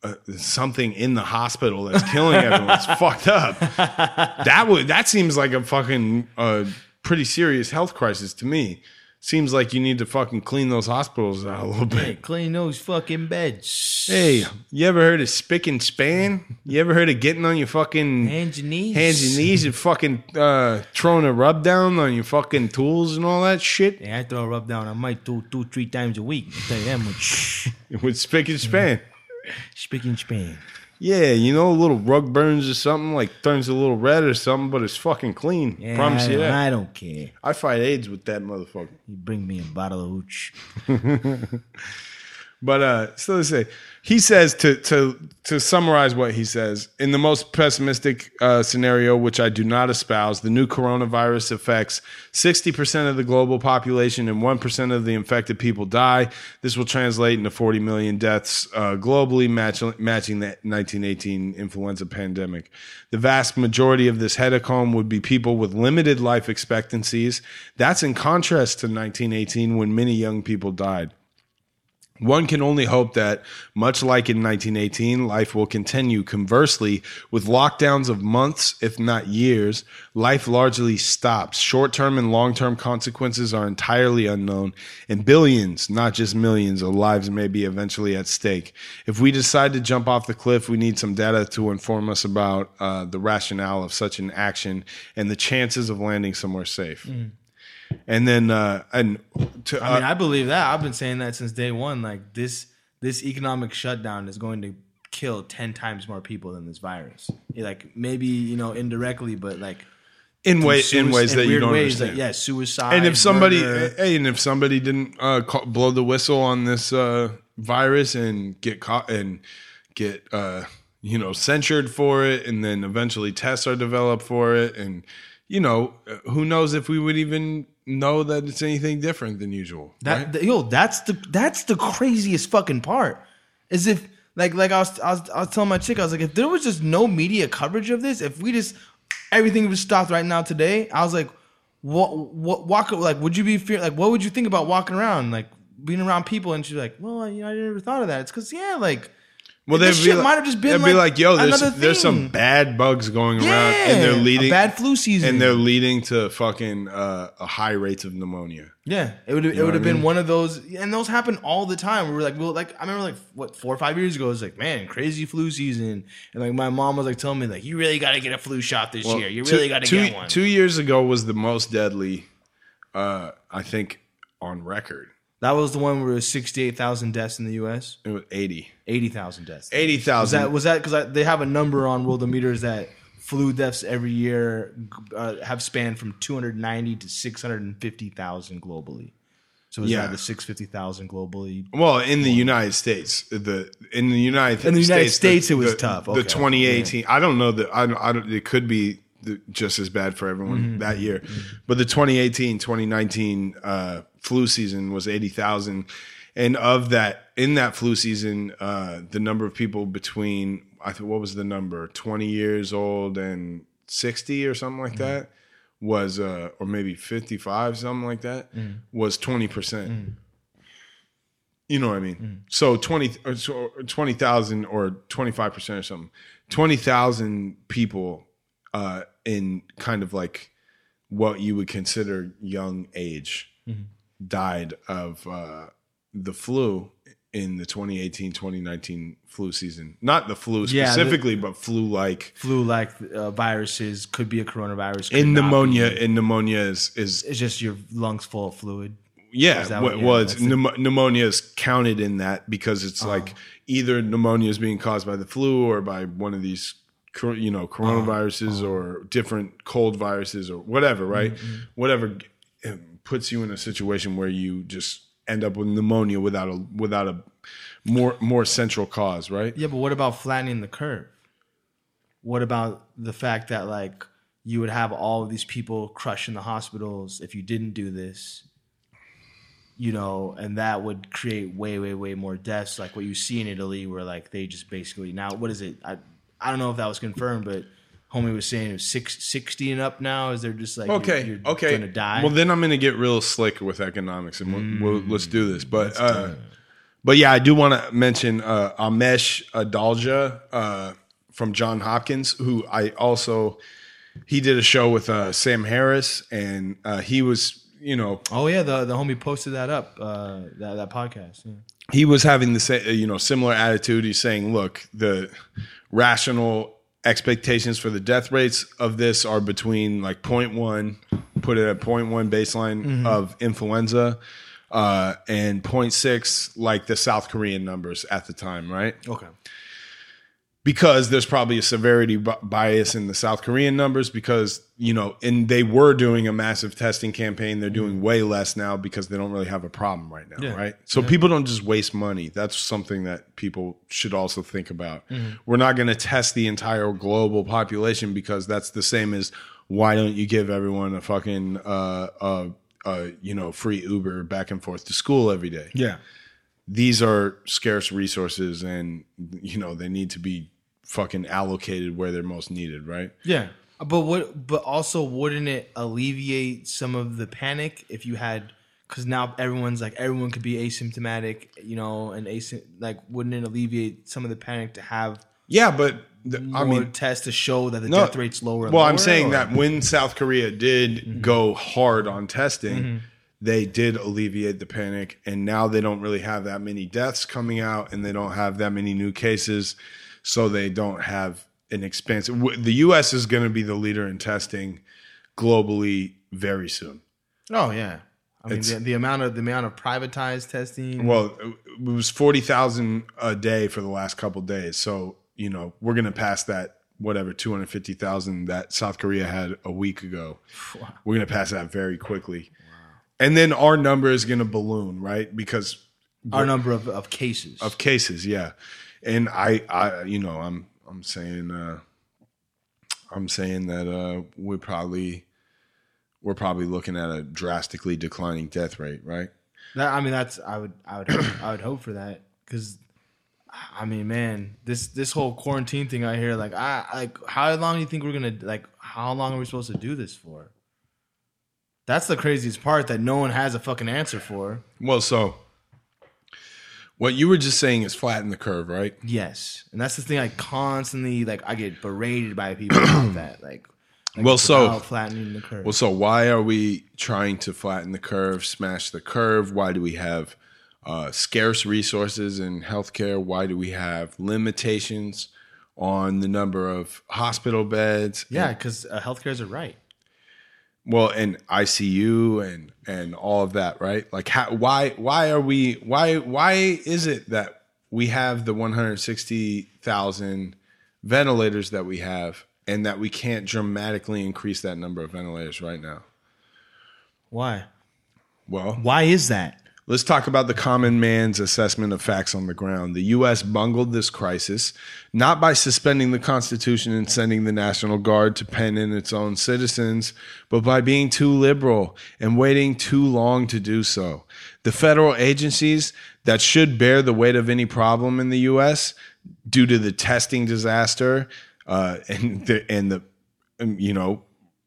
a something in the hospital that's killing everyone. It's fucked up. That would that seems like a fucking uh, pretty serious health crisis to me. Seems like you need to fucking clean those hospitals out a little bit. Hey, clean those fucking beds. Hey, you ever heard of spick and span? You ever heard of getting on your fucking hands and knees. hands and knees and fucking uh, throwing a rub down on your fucking tools and all that shit Yeah, I throw a rub down. I might do two, three times a week. I tell you that much. with spick and span? Spick and span. Yeah, you know, a little rug burns or something, like turns a little red or something, but it's fucking clean. Yeah, Promise I, you that. I don't care. I fight AIDS with that motherfucker. You bring me a bottle of hooch. But uh so to say, he says to to to summarize what he says in the most pessimistic uh, scenario, which I do not espouse, the new coronavirus affects sixty percent of the global population and one percent of the infected people die. This will translate into forty million deaths uh, globally, match, matching the 1918 influenza pandemic. The vast majority of this hecatomb would be people with limited life expectancies. That's in contrast to 1918 when many young people died. One can only hope that, much like in 1918, life will continue. Conversely, with lockdowns of months, if not years, life largely stops. Short term and long term consequences are entirely unknown, and billions, not just millions, of lives may be eventually at stake. If we decide to jump off the cliff, we need some data to inform us about uh, the rationale of such an action and the chances of landing somewhere safe. And then, uh, and to, I mean, I believe that. I've been saying that since day one. Like this, this economic shutdown is going to kill ten times more people than this virus. Like maybe you know indirectly, but like in way in sui- ways that you don't ways, understand. Like, yeah, suicide. and if somebody, murder. hey, and if somebody didn't uh, call, blow the whistle on this uh, virus and get caught and get uh, you know censured for it, and then eventually tests are developed for it, and you know uh, who knows if we would even know that it's anything different than usual. That right? yo, that's the that's the craziest fucking part. Is if like like I was, I was I was telling my chick I was like if there was just no media coverage of this, if we just everything was stopped right now today, I was like, what what walk like would you be fear like what would you think about walking around like being around people and she's like, well, you know, I never thought of that. It's because yeah, like well, this shit like, might have just been they'd be like like, yo, there's there's some bad bugs going around, yeah, and they're leading bad flu season, and they're leading to fucking uh, a high rates of pneumonia. Yeah, it would it would have been mean? one of those, and those happen all the time. We were like, well, like I remember like what four or five years ago, it was like, man, crazy flu season, and like my mom was like telling me like, you really got to get a flu shot this year. You two- really got to get one. Two years ago was the most deadly, uh, I think, on record. That was the one where it was sixty eight thousand deaths in the U.S. It was 80. Eighty thousand deaths. Eighty thousand. Was that was that because they have a number on Worldometers that flu deaths every year uh, have spanned from two hundred ninety to six hundred and fifty thousand globally. So is Yeah. that the six fifty thousand globally? Well, in the United States, the in the United In the United States, the- it was the- tough. The Okay. 2018, I don't know that I don't, I don't. It could be just as bad for everyone Mm-hmm. that year, but the 2018 2019 uh, flu season was 80,000, and of that, in that flu season, uh, the number of people between I think what was the number 20 years old and 60 or something like Mm-hmm. that was uh, or maybe 55 something like that Mm. was 20 percent. You know what I mean? Mm. So 20 or so 20,000 or 25% or something. 20,000 people uh, in kind of like what you would consider young age Mm-hmm. Died of uh, the flu in the 2018-2019 flu season. Not the flu Yeah, the- specifically, but flu like Flu like uh, viruses could be a coronavirus. in pneumonia be. and pneumonia is, is It's just your lungs full of fluid. Yeah, Is that what yeah, was that's the- pneumo- pneumonia is counted in that because it's like either pneumonia is being caused by the flu or by one of these, you know, coronaviruses or different cold viruses or whatever, right? Whatever uh, puts you in a situation where you just end up with pneumonia without a without a more more central cause, right? Yeah, but what about flattening the curve? What about the fact that like you would have all of these people crushing the hospitals if you didn't do this? You know, and that would create way, way, way more deaths, like what you see in Italy, where like they just basically now what is it? I I don't know if that was confirmed, but homie was saying it was six, 60 and up now. Is they're just like Okay, you're, you're okay. gonna die? Well, then I'm to get real slick with economics, and we'll, we'll, let's do this. But uh, but yeah, I do want to mention uh, Amesh Adalja uh, from John Hopkins, who I also he did a show with uh, Sam Harris, and uh, he was you know oh yeah, the the homie posted that up uh, that that podcast. Yeah. he was having the same, you know, similar attitude. He's saying, look, the rational expectations for the death rates of this are between like 0.1, put it at 0.1 baseline of influenza, uh, and 0.6, like the South Korean numbers at the time, right? Okay. Because there's probably a severity bi- bias in the South Korean numbers because you know, and they were doing a massive testing campaign. They're doing way less now because they don't really have a problem right now, Yeah. right? So people don't just waste money. That's something that people should also think about. We're not going to test the entire global population because that's the same as why don't you give everyone a fucking uh uh uh you know free Uber back and forth to school every day? Yeah. These are scarce resources and you know they need to be fucking allocated where they're most needed right Yeah. But what? But also, wouldn't it alleviate some of the panic if you had? Because now everyone's like everyone could be asymptomatic, you know, and asy- like wouldn't it alleviate some of the panic to have yeah but the, more i mean tests to show that the no, death rate's lower? well i'm saying or- that when south korea did Mm-hmm. go hard on testing they did alleviate the panic and now they don't really have that many deaths coming out and they don't have that many new cases so they don't have an expansive the us is going to be the leader in testing globally very soon Oh yeah. I mean, the, the amount of the amount of privatized testing. Well, it was forty thousand a day for the last couple days. So you know we're gonna pass that whatever two hundred fifty thousand that South Korea had a week ago. We're gonna pass that very quickly, and then our number is gonna balloon, right? Because our number of, of cases. of cases, yeah. And I, I, you know, I'm, I'm saying, uh, I'm saying that uh, we're probably, we're probably looking at a drastically declining death rate, right? That, I mean, that's I would I would hope, I would hope for that because I mean, man, this this whole quarantine thing I hear, like I like how long do you think we're gonna like? How long are we supposed to do this for? That's the craziest part that no one has a fucking answer for. Well, so what you were just saying is flatten the curve, right? Yes, and that's the thing. I constantly like I get berated by people about that. Like, like Well, so- flattening the curve. Well, so why are we trying to flatten the curve, smash the curve? Why do we have uh, scarce resources in healthcare? Why do we have limitations on the number of hospital beds? yeah, because uh, healthcare is a right. Well and ICU and and all of that, right? Like how why why are we why why is it that we have the 160,000 ventilators that we have and that we can't dramatically increase that number of ventilators right now? Why? Well, Why is that? Let's talk about the common man's assessment of facts on the ground. The U.S. bungled this crisis not by suspending the Constitution and sending the National Guard to pen in its own citizens, but by being too liberal and waiting too long to do so. The federal agencies that should bear the weight of any problem in the U.S. due to the testing disaster uh, and the, and the um, you know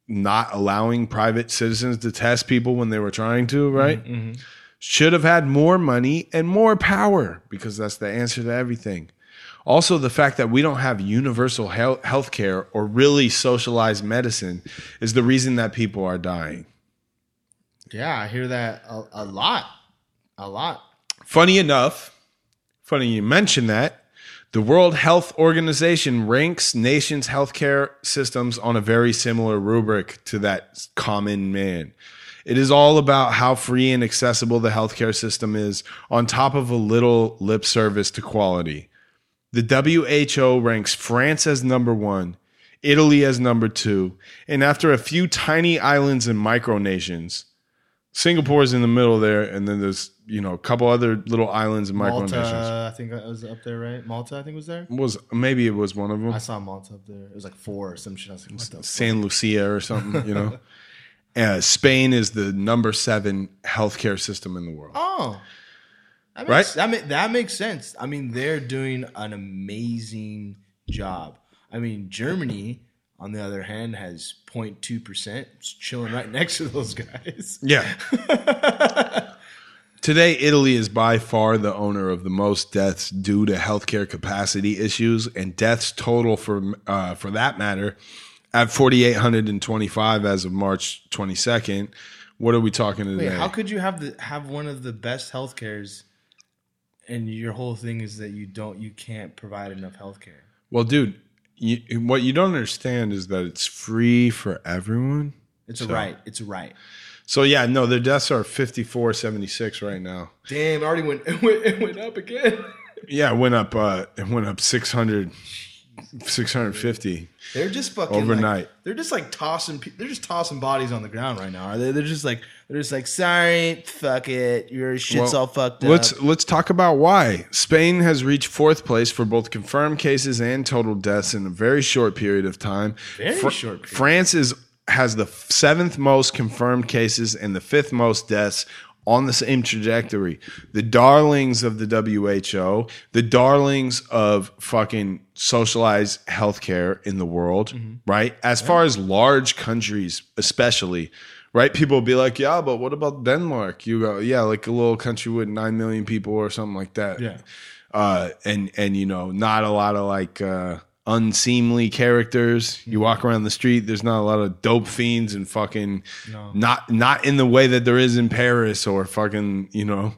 not allowing private citizens to test people when they were trying to, right? Should have had more money and more power because that's the answer to everything. Also, the fact that we don't have universal health care or really socialized medicine is the reason that people are dying. Yeah, I hear that a, a lot. A lot. Funny enough, funny you mention that, the World Health Organization ranks nations' healthcare systems on a very similar rubric to that common man. It is all about how free and accessible the healthcare system is, on top of a little lip service to quality. The WHO ranks France as number one, Italy as number two, and after a few tiny islands and micronations, Singapore's in the middle there, and then there's you know a couple other little islands and micronations. Malta, I think that was up there, right? Malta, I think was there. Was maybe it was one of them. I saw Malta up there. It was like four or some shit. I was like, what the fuck? San Lucia or something, you know. Uh, Spain is the number seven healthcare system in the world. Oh, that Right? makes, That, ma- that makes sense. I mean, they're doing an amazing job. I mean, Germany, on the other hand, has 0.2 percent, chilling right next to those guys. Yeah. Today, Italy is by far the owner of the most deaths due to healthcare capacity issues, and deaths total for uh, for that matter at forty eight hundred and twenty five as of March twenty second. What are we talking today? Wait, how could you have the have one of the best health cares, and your whole thing is that you don't, you can't provide enough health care? well, dude, you, what you don't understand is that it's free for everyone. It's a right. It's a right. So yeah, no, their deaths are fifty four seventy six right now. Damn, it already went. It went, it went up again. Yeah, it went up. Uh, it went up 600, 650. They're just fucking Overnight. like- they're just like tossing. They're just tossing bodies on the ground right now. Are they? They're just like they're just like sorry, fuck it, your shit's Well, all fucked up. Let's let's talk about why Spain has reached fourth place for both confirmed cases and total deaths in a very short period of time. Very short period. France is has the seventh most confirmed cases and the fifth most deaths on the same trajectory. The darlings of the WHO, the darlings of fucking socialized healthcare in the world, Mm-hmm. right? As far as large countries, especially, right? People will be like, yeah, but what about Denmark? You go, yeah, like a little country with nine million people or something like that. Yeah. Uh, and and you know, not a lot of like uh, unseemly characters. You walk around the street, there's not a lot of dope fiends and fucking not not in the way that there is in Paris or fucking you know,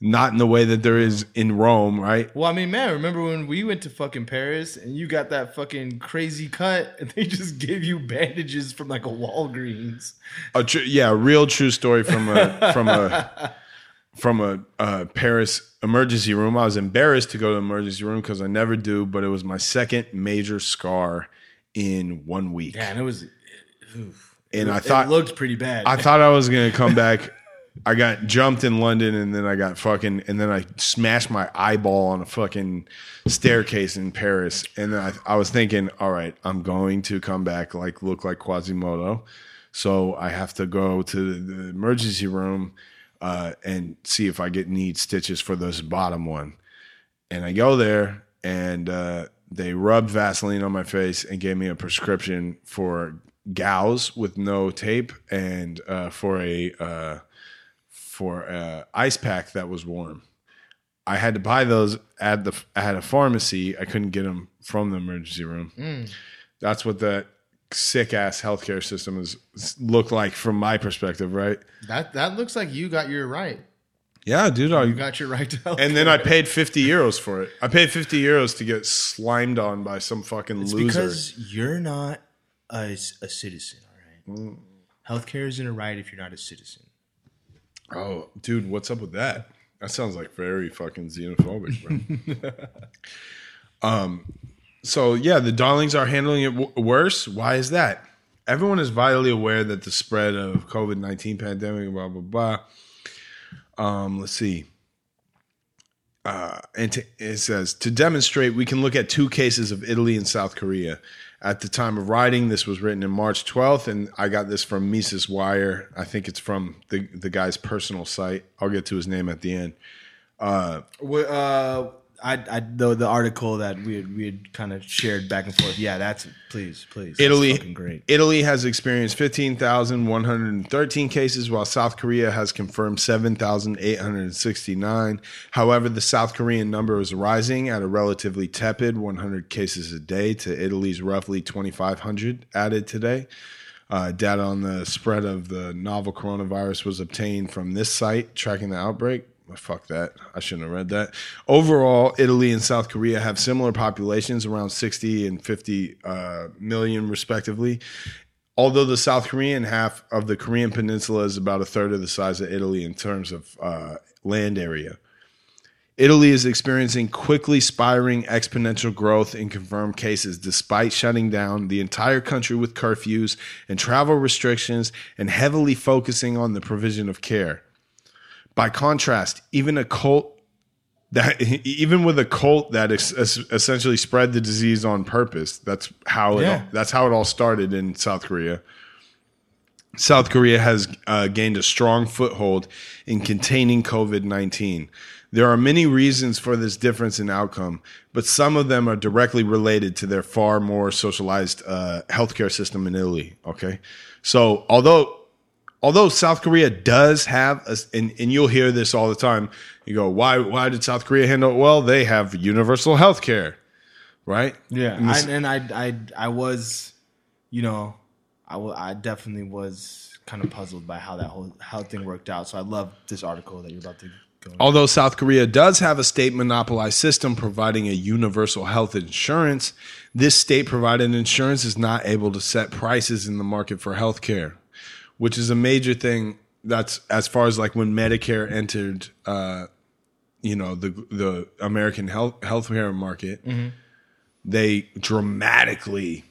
not in the way that there is in Rome, right? Well, I mean, man, remember when we went to fucking Paris and you got that fucking crazy cut and they just gave you bandages from like a Walgreens? A tr- yeah, a real true story from a from a from a uh, Paris emergency room. I was embarrassed to go to the emergency room because I never do, but it was my second major scar in one week, Yeah, and it was. and I thought it looked pretty bad. I thought I was gonna come back. I got jumped in London, and then I got fucking, and then I smashed my eyeball on a fucking staircase in Paris. And then I, I was thinking, all right, I'm going to come back like look like Quasimodo, so I have to go to the emergency room uh, and see if I get need stitches for this bottom one. And I go there, and uh, they rubbed Vaseline on my face and gave me a prescription for gauze with no tape and uh, for a uh, for a ice pack that was warm. I had to buy those at the at a pharmacy. I couldn't get them from the emergency room. That's what that sick ass healthcare system is look like from my perspective, right? that that looks like you got your right. Yeah, dude. I, You got your right to health. and then I paid fifty euros for it. I paid fifty euros to get slimed on by some fucking It's loser. because you're not a, a citizen, all right? Mm. Healthcare isn't a right if you're not a citizen. Oh, dude, what's up with that? That sounds like very fucking xenophobic, bro. um, so yeah, the darlings are handling it w- worse. Why is that? everyone is vitally aware that the spread of COVID nineteen pandemic, blah blah blah. Um, let's see. Uh, and to, it says to demonstrate, we can look at two cases of Italy and South Korea. At the time of writing, this was written in March 12th, and I got this from Mises Wire. I think it's from the the guy's personal site. I'll get to his name at the end. uh, I, I the the article that we had, we had kind of shared back and forth. Yeah, that's please, please. Italy, great. Italy has experienced 15,113 cases, while South Korea has confirmed 7,869. However, the South Korean number is rising at a relatively tepid 100 cases a day to Italy's roughly 2,500 added today. Uh, data on the spread of the novel coronavirus was obtained from this site tracking the outbreak. Fuck that. I shouldn't have read that. Overall, Italy and South Korea have similar populations, around 60 and 50 uh, million, respectively. Although the South Korean half of the Korean peninsula is about a third of the size of Italy in terms of uh, land area. Italy is experiencing quickly spiraling exponential growth in confirmed cases despite shutting down the entire country with curfews and travel restrictions and heavily focusing on the provision of care. By contrast, even a cult that even with a cult that essentially spread the disease on purpose, that's how it Yeah. all, that's how it all started in South Korea. South Korea has uh, gained a strong foothold in containing COVID 19. There are many reasons for this difference in outcome, but some of them are directly related to their far more socialized uh, healthcare system in Italy. Okay. So, although although South Korea does have, a, and, and you'll hear this all the time, you go, why, why did South Korea handle it well? They have universal health care, right? Yeah, And I, and I, I, I was, you know, I, I definitely was kind of puzzled by how that whole how thing worked out. So I love this article that you're about to go. Into. Although South Korea does have a state monopolized system providing a universal health insurance, this state provided insurance is not able to set prices in the market for health care, which is a major thing. That's as far as like when Medicare entered, uh, you know, the the American health healthcare market, they dramatically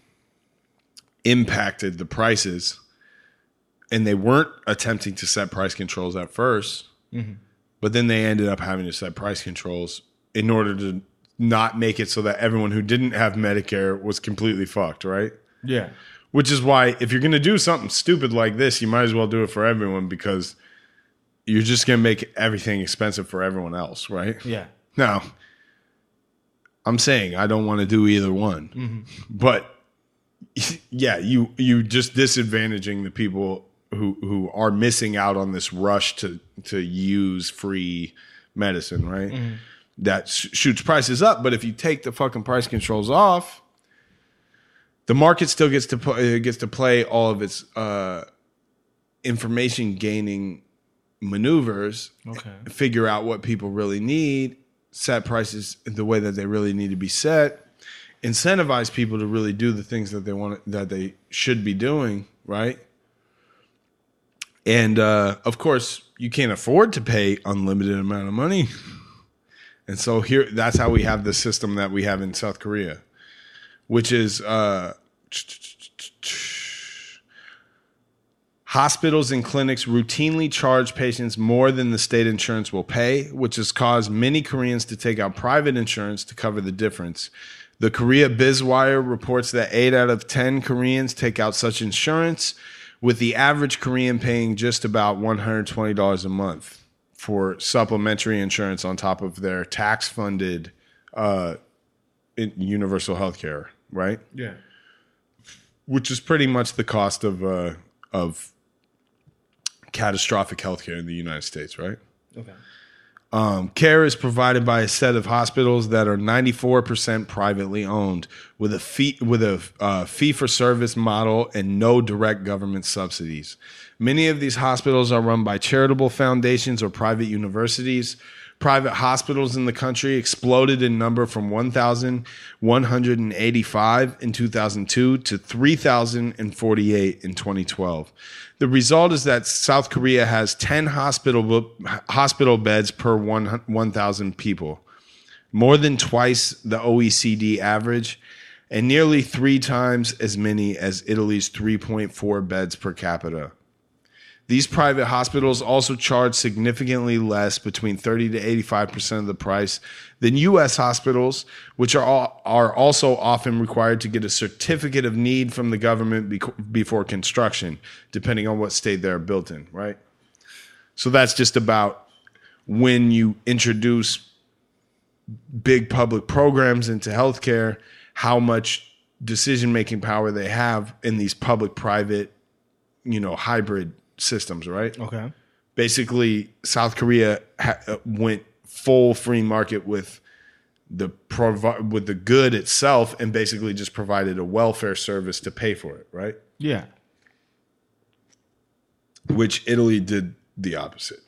impacted the prices, and they weren't attempting to set price controls at 1st but then they ended up having to set price controls in order to not make it so that everyone who didn't have Medicare was completely fucked, right? Yeah, Which is why if you're going to do something stupid like this, you might as well do it for everyone because you're just going to make everything expensive for everyone else, right? yeah, Now, I'm saying I don't want to do either one, mm-hmm. but yeah, you you just disadvantaging the people who who are missing out on this rush to to use free medicine, right? Mm-hmm. That sh- shoots prices up, but if you take the fucking price controls off, the market still gets to play, gets to play all of its uh, information gaining maneuvers Okay. figure out what people really need, set prices the way that they really need to be set, incentivize people to really do the things that they want that they should be doing, right? And uh, of course, you can't afford to pay unlimited amount of money. And so here that's how we have the system that we have in South Korea, which is uh, Hospitals and clinics routinely charge patients more than the state insurance will pay, which has caused many Koreans to take out private insurance to cover the difference. The Korea Bizwire reports that 8 out of 10 Koreans take out such insurance, with the average Korean paying just about $120 a month for supplementary insurance on top of their tax funded uh, universal health care, right? yeah. Which is pretty much the cost of uh, of catastrophic healthcare in the United States, right? Okay. Um, care is provided by a set of hospitals that are 94% privately owned, with a fee with a uh, fee for service model and no direct government subsidies. Many of these hospitals are run by charitable foundations or private universities. Private hospitals in the country exploded in number from 1,185 in 2002 to 3,048 in 2012. The result is that South Korea has 10 hospital hospital beds per 1 1,000 people, more than twice the OECD average, and nearly three times as many as Italy's 3.4 beds per capita. These private hospitals also charge significantly less, between 30 to 85% of the price, than U.S. hospitals, which are, all, are also often required to get a certificate of need from the government bec- before construction, depending on what state they're built in, right? So that's just about when you introduce big public programs into healthcare, how much decision making power they have in these public private, you know, hybrid systems, right? Okay. Basically, South Korea ha- uh, went full free market with the provi- with the good itself and basically just provided a welfare service to pay for it, right? Yeah. which Italy did the opposite.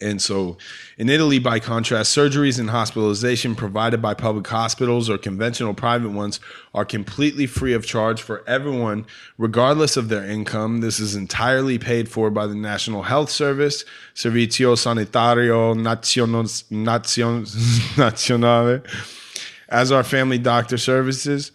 And so in Italy, by contrast, surgeries and hospitalization provided by public hospitals or conventional private ones are completely free of charge for everyone, regardless of their income. This is entirely paid for by the National Health Service, Servizio Sanitario Nazionale, as are family doctor services.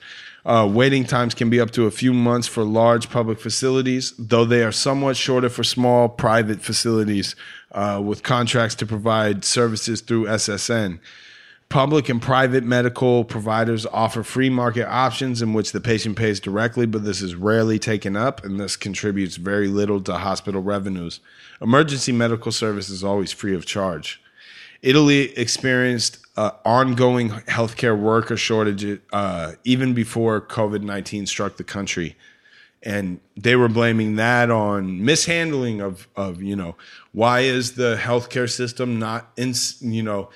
Uh, waiting times can be up to a few months for large public facilities, though they are somewhat shorter for small private facilities uh, with contracts to provide services through SSN. Public and private medical providers offer free market options in which the patient pays directly, but this is rarely taken up and this contributes very little to hospital revenues. Emergency medical service is always free of charge. Italy experienced uh, ongoing healthcare worker shortage uh, even before COVID 19 struck the country. And they were blaming that on mishandling of, of, you know, why is the healthcare system not, in, you know,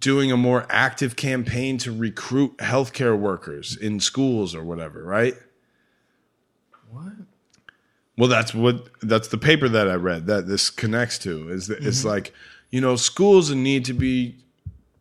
doing a more active campaign to recruit healthcare workers in schools or whatever, right? What? Well, that's what that's the paper that I read that this connects to is that it's mm-hmm. like you know schools need to be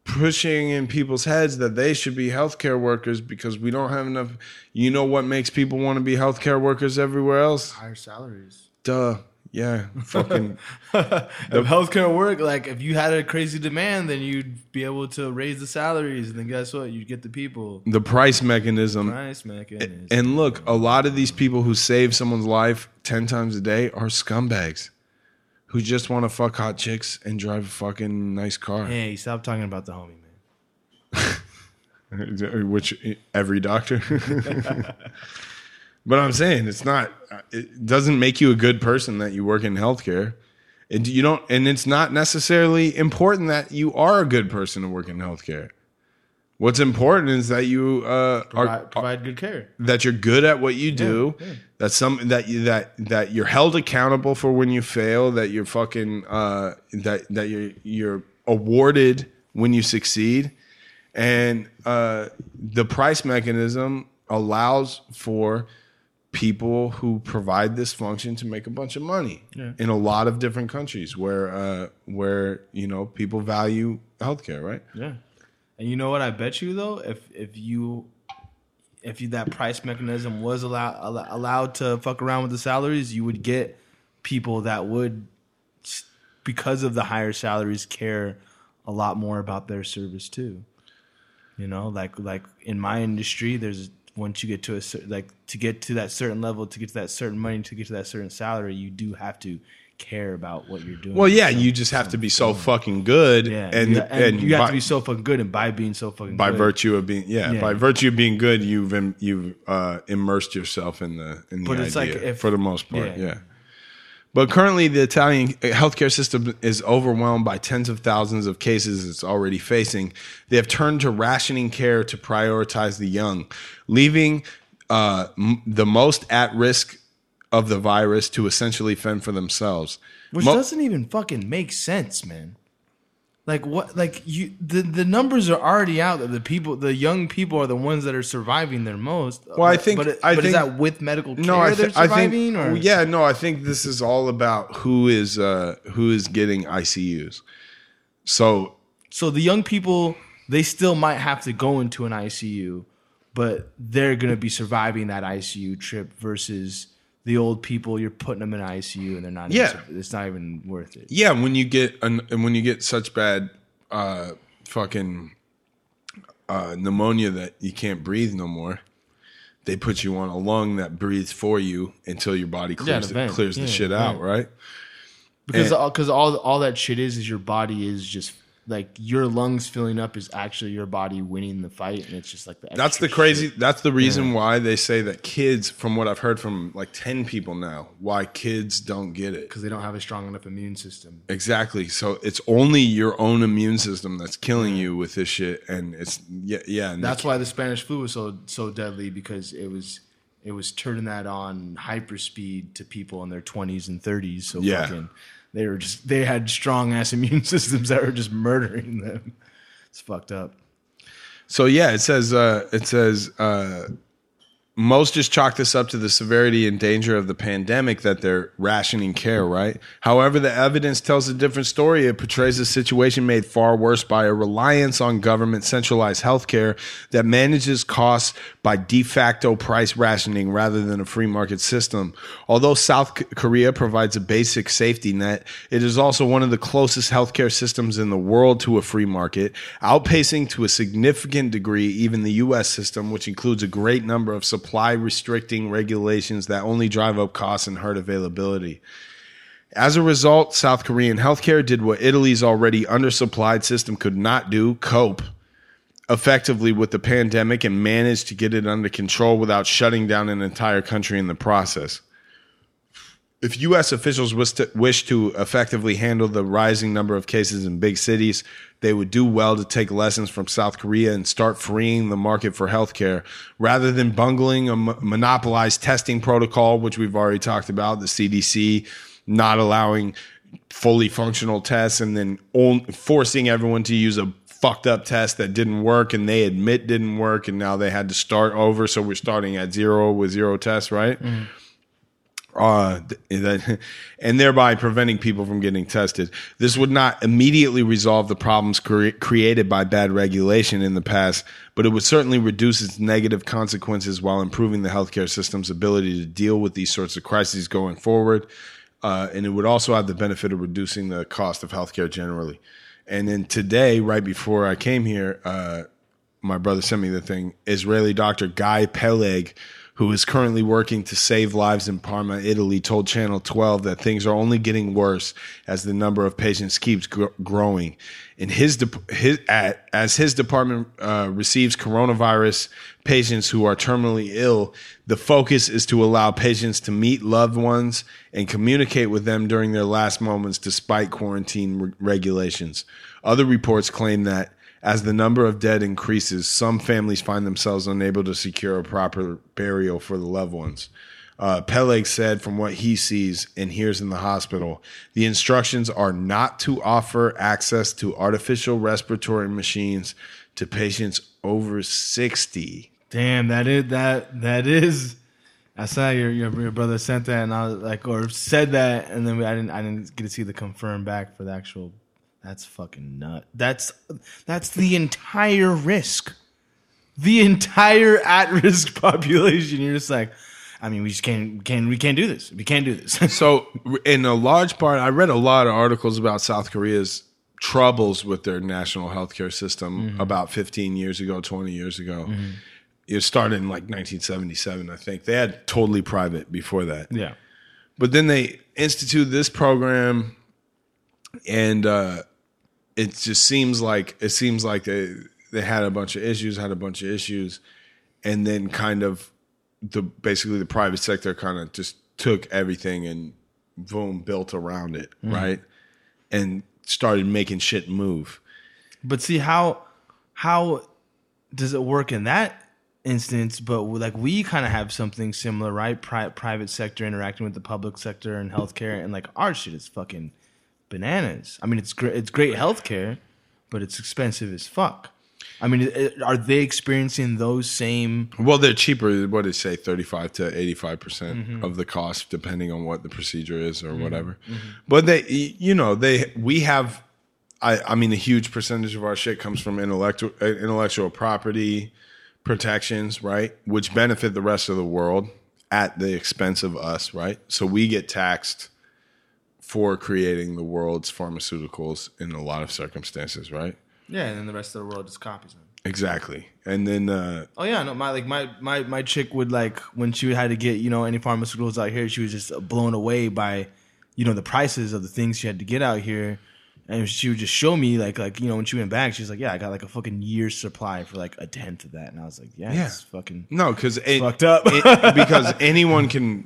pushing in people's heads that they should be healthcare workers because we don't have enough. You know what makes people want to be healthcare workers everywhere else? Higher salaries. Duh. Yeah. Fucking. If healthcare work, like if you had a crazy demand, then you'd be able to raise the salaries, and then guess what? You'd get the people. the price mechanism. Nice mechanism. And look, a lot of these people who save someone's life 10 times a day are scumbags who just want to fuck hot chicks and drive a fucking nice car. hey, stop talking about the homie, man. which every doctor. but I'm saying it's not. It doesn't make you a good person that you work in healthcare. And you don't, and it's not necessarily important that you are a good person to work in healthcare. What's important is that you uh, Provide, are provide good care. that you're good at what you do. Yeah, yeah. That's some that you that that you're held accountable for when you fail. That you're fucking uh, that that you're you're awarded when you succeed, and uh, the price mechanism allows for people who provide this function to make a bunch of money Yeah. in a lot of different countries where uh, where you know people value healthcare, right? Yeah. And you know what? I bet you though, if if you if you, that price mechanism was allowed allowed to fuck around with the salaries, you would get people that would, because of the higher salaries, care a lot more about their service too. You know, like like in my industry, there's once you get to a cer- like to get to that certain level, to get to that certain money, to get to that certain salary, you do have to care about what you're doing. Well, yeah, you just have to be so fucking good, yeah, and you, and, you have by, to be so fucking good, and by being so fucking by good, virtue of being yeah, Yeah. by virtue of being good, you've you've uh, immersed yourself in the in the But it's idea like if- for the most part, yeah. yeah. But currently, the Italian healthcare system is overwhelmed by tens of thousands of cases it's already facing. They have turned to rationing care to prioritize the young, leaving uh, m- the most at risk of the virus to essentially fend for themselves. which Mo- doesn't even fucking make sense, man. Like what? Like you, the the numbers are already out that the people, the young people, are the ones that are surviving their most. Well, I think- but, I but is that with medical care No, I, they're th- I surviving, think. or Yeah, no, I think this is all about who is uh, who is getting ICUs. So So the young people, they still might have to go into an ICU, but they're gonna be surviving that ICU trip versus the old people. You're putting them in ICU and they're not. Yeah. even, it's not even worth it. yeah, when you get an, and when you get such bad uh, fucking uh, pneumonia that you can't breathe no more, they put you on a lung that breathes for you until your body clears, the the, clears the Yeah, shit out, right? because And- all, cause all all that shit is is your body is just like your lungs filling up is actually your body winning the fight, and it's just like the That's the crazy. shit. That's the reason why they say that kids, from what I've heard from like ten people now, why kids don't get it. because they don't have a strong enough immune system. Exactly. So it's only your own immune system that's killing you with this shit, and it's yeah, yeah. and That's why the Spanish flu was so so deadly because it was it was turning that on hyperspeed to people in their twenties and thirties. So Yeah. fucking, they were just they had strong ass immune systems that were just murdering them. It's fucked up. So yeah, it says uh, it says uh, most just chalk this up to the severity and danger of the pandemic that they're rationing care, right? However, the evidence tells a different story. It portrays a situation made far worse by a reliance on government centralized healthcare that manages costs by de facto price rationing rather than a free market system. Although South Korea provides a basic safety net, it is also one of the closest healthcare systems in the world to a free market, outpacing to a significant degree even the US system, which includes a great number of supply restricting regulations that only drive up costs and hurt availability. As a result, South Korean healthcare did what Italy's already undersupplied system could not do cope effectively with the pandemic and managed to get it under control without shutting down an entire country in the process. If U.S. officials wish to, wish to effectively handle the rising number of cases in big cities, they would do well to take lessons from South Korea and start freeing the market for healthcare rather than bungling a monopolized testing protocol, which we've already talked about, the CDC not allowing fully functional tests and then on, forcing everyone to use a fucked up test that didn't work and they admit didn't work and now they had to start over so we're starting at zero with zero tests right mm-hmm. Uh, that, and thereby preventing people from getting tested. This would not immediately resolve the problems cre- created by bad regulation in the past, but it would certainly reduce its negative consequences while improving the healthcare system's ability to deal with these sorts of crises going forward. Uh, and it would also have the benefit of reducing the cost of healthcare generally. And then today, right before I came here, uh, my brother sent me the thing. Israeli doctor Guy Peleg, who is currently working to save lives in Parma, Italy, told Channel 12 that things are only getting worse as the number of patients keeps gr- growing. In his, de- his at, as his department uh, receives coronavirus patients who are terminally ill, the focus is to allow patients to meet loved ones and communicate with them during their last moments, despite quarantine re- regulations. Other reports claim that as the number of dead increases, some families find themselves unable to secure a proper burial for the loved ones. Uh, Peleg said, from what he sees and hears in the hospital, the instructions are not to offer access to artificial respiratory machines to patients over 60. Damn, that is that that is. I saw your, your your brother sent that, and I was like, or said that, and then I didn't I didn't get to see the confirm back for the actual. That's fucking nut. That's that's the entire risk, the entire at risk population. You're just like, I mean, we just can't can we can't do this. We can't do this. So, in a large part, I read a lot of articles about South Korea's troubles with their national healthcare system about 15 years ago, 20 years ago. It started in like 1977, I think. They had totally private before that. yeah. But then they instituted this program, and uh, it just seems like it seems like they they had a bunch of issues, had a bunch of issues, and then kind of the basically the private sector kind of just took everything and boom built around it, mm-hmm. right, and started making shit move. But see how how does it work in that instance? But like we kind of have something similar, right? Pri- private sector interacting with the public sector and healthcare, and like our shit is fucking bananas. I mean, it's great. It's great healthcare, but it's expensive as fuck. I mean, it- are they experiencing those same? Well, they're cheaper. What do they say, thirty-five to eighty-five percent mm-hmm. of the cost, depending on what the procedure is or mm-hmm. whatever. Mm-hmm. But they, you know, they we have. I, I mean, a huge percentage of our shit comes from intellectual uh, intellectual property protections, right? Which benefit the rest of the world at the expense of us, right? So we get taxed for creating the world's pharmaceuticals in a lot of circumstances, right? Yeah, and then the rest of the world just copies them. exactly. And then uh, Oh yeah, no, my like my my my chick would like when she had to get you know any pharmaceuticals out here, she was just blown away by you know the prices of the things she had to get out here, and she would just show me like like you know when she went back, she's like, yeah, I got like a fucking year's supply for like a tenth of that, and I was like, yeah, Yeah. it's fucking no, because it fucked up. because anyone can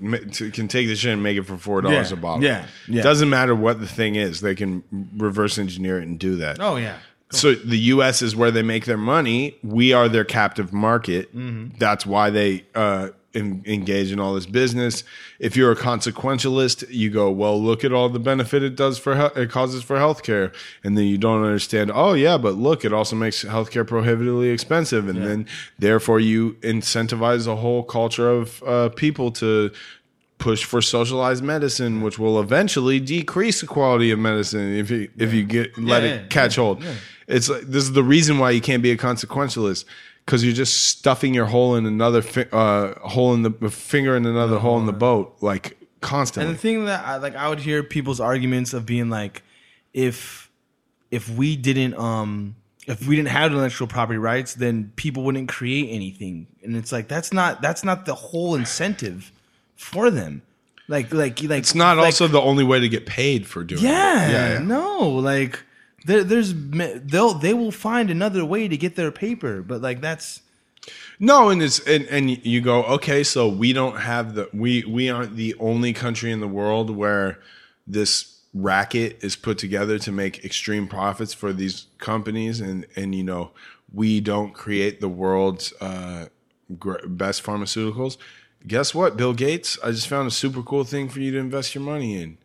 can take this shit and make it for four dollars Yeah, a bottle. yeah, yeah. Doesn't matter what the thing is, they can reverse engineer it and do that. oh yeah, So the U.S. is where they make their money. We are their captive market. Mm-hmm. That's why they uh, en- engage in all this business. If you're a consequentialist, you go, well, look at all the benefit it does for he- it causes for healthcare, and then you don't understand. Oh yeah, but look, it also makes healthcare prohibitively expensive, and then therefore you incentivize a whole culture of uh, people to push for socialized medicine, which will eventually decrease the quality of medicine if you if you get let Yeah, it yeah, catch hold. It's like this is the reason why you can't be a consequentialist because you're just stuffing your hole in another fi- uh, hole in the finger in another hole in the boat like constantly. And the thing that I like, I would hear people's arguments of being like, if if we didn't um if we didn't have intellectual property rights, then people wouldn't create anything. And it's like that's not that's not the whole incentive for them. Like like like it's not like, also the only way to get paid for doing yeah, it. Yeah, yeah. no like there, there's they'll they will find another way to get their paper, but like that's No, and it's and, and you go, okay, so we don't have the we we aren't the only country in the world where this racket is put together to make extreme profits for these companies and and you know, we don't create the world's uh best pharmaceuticals. Guess what, Bill Gates? I just found a super cool thing for you to invest your money in.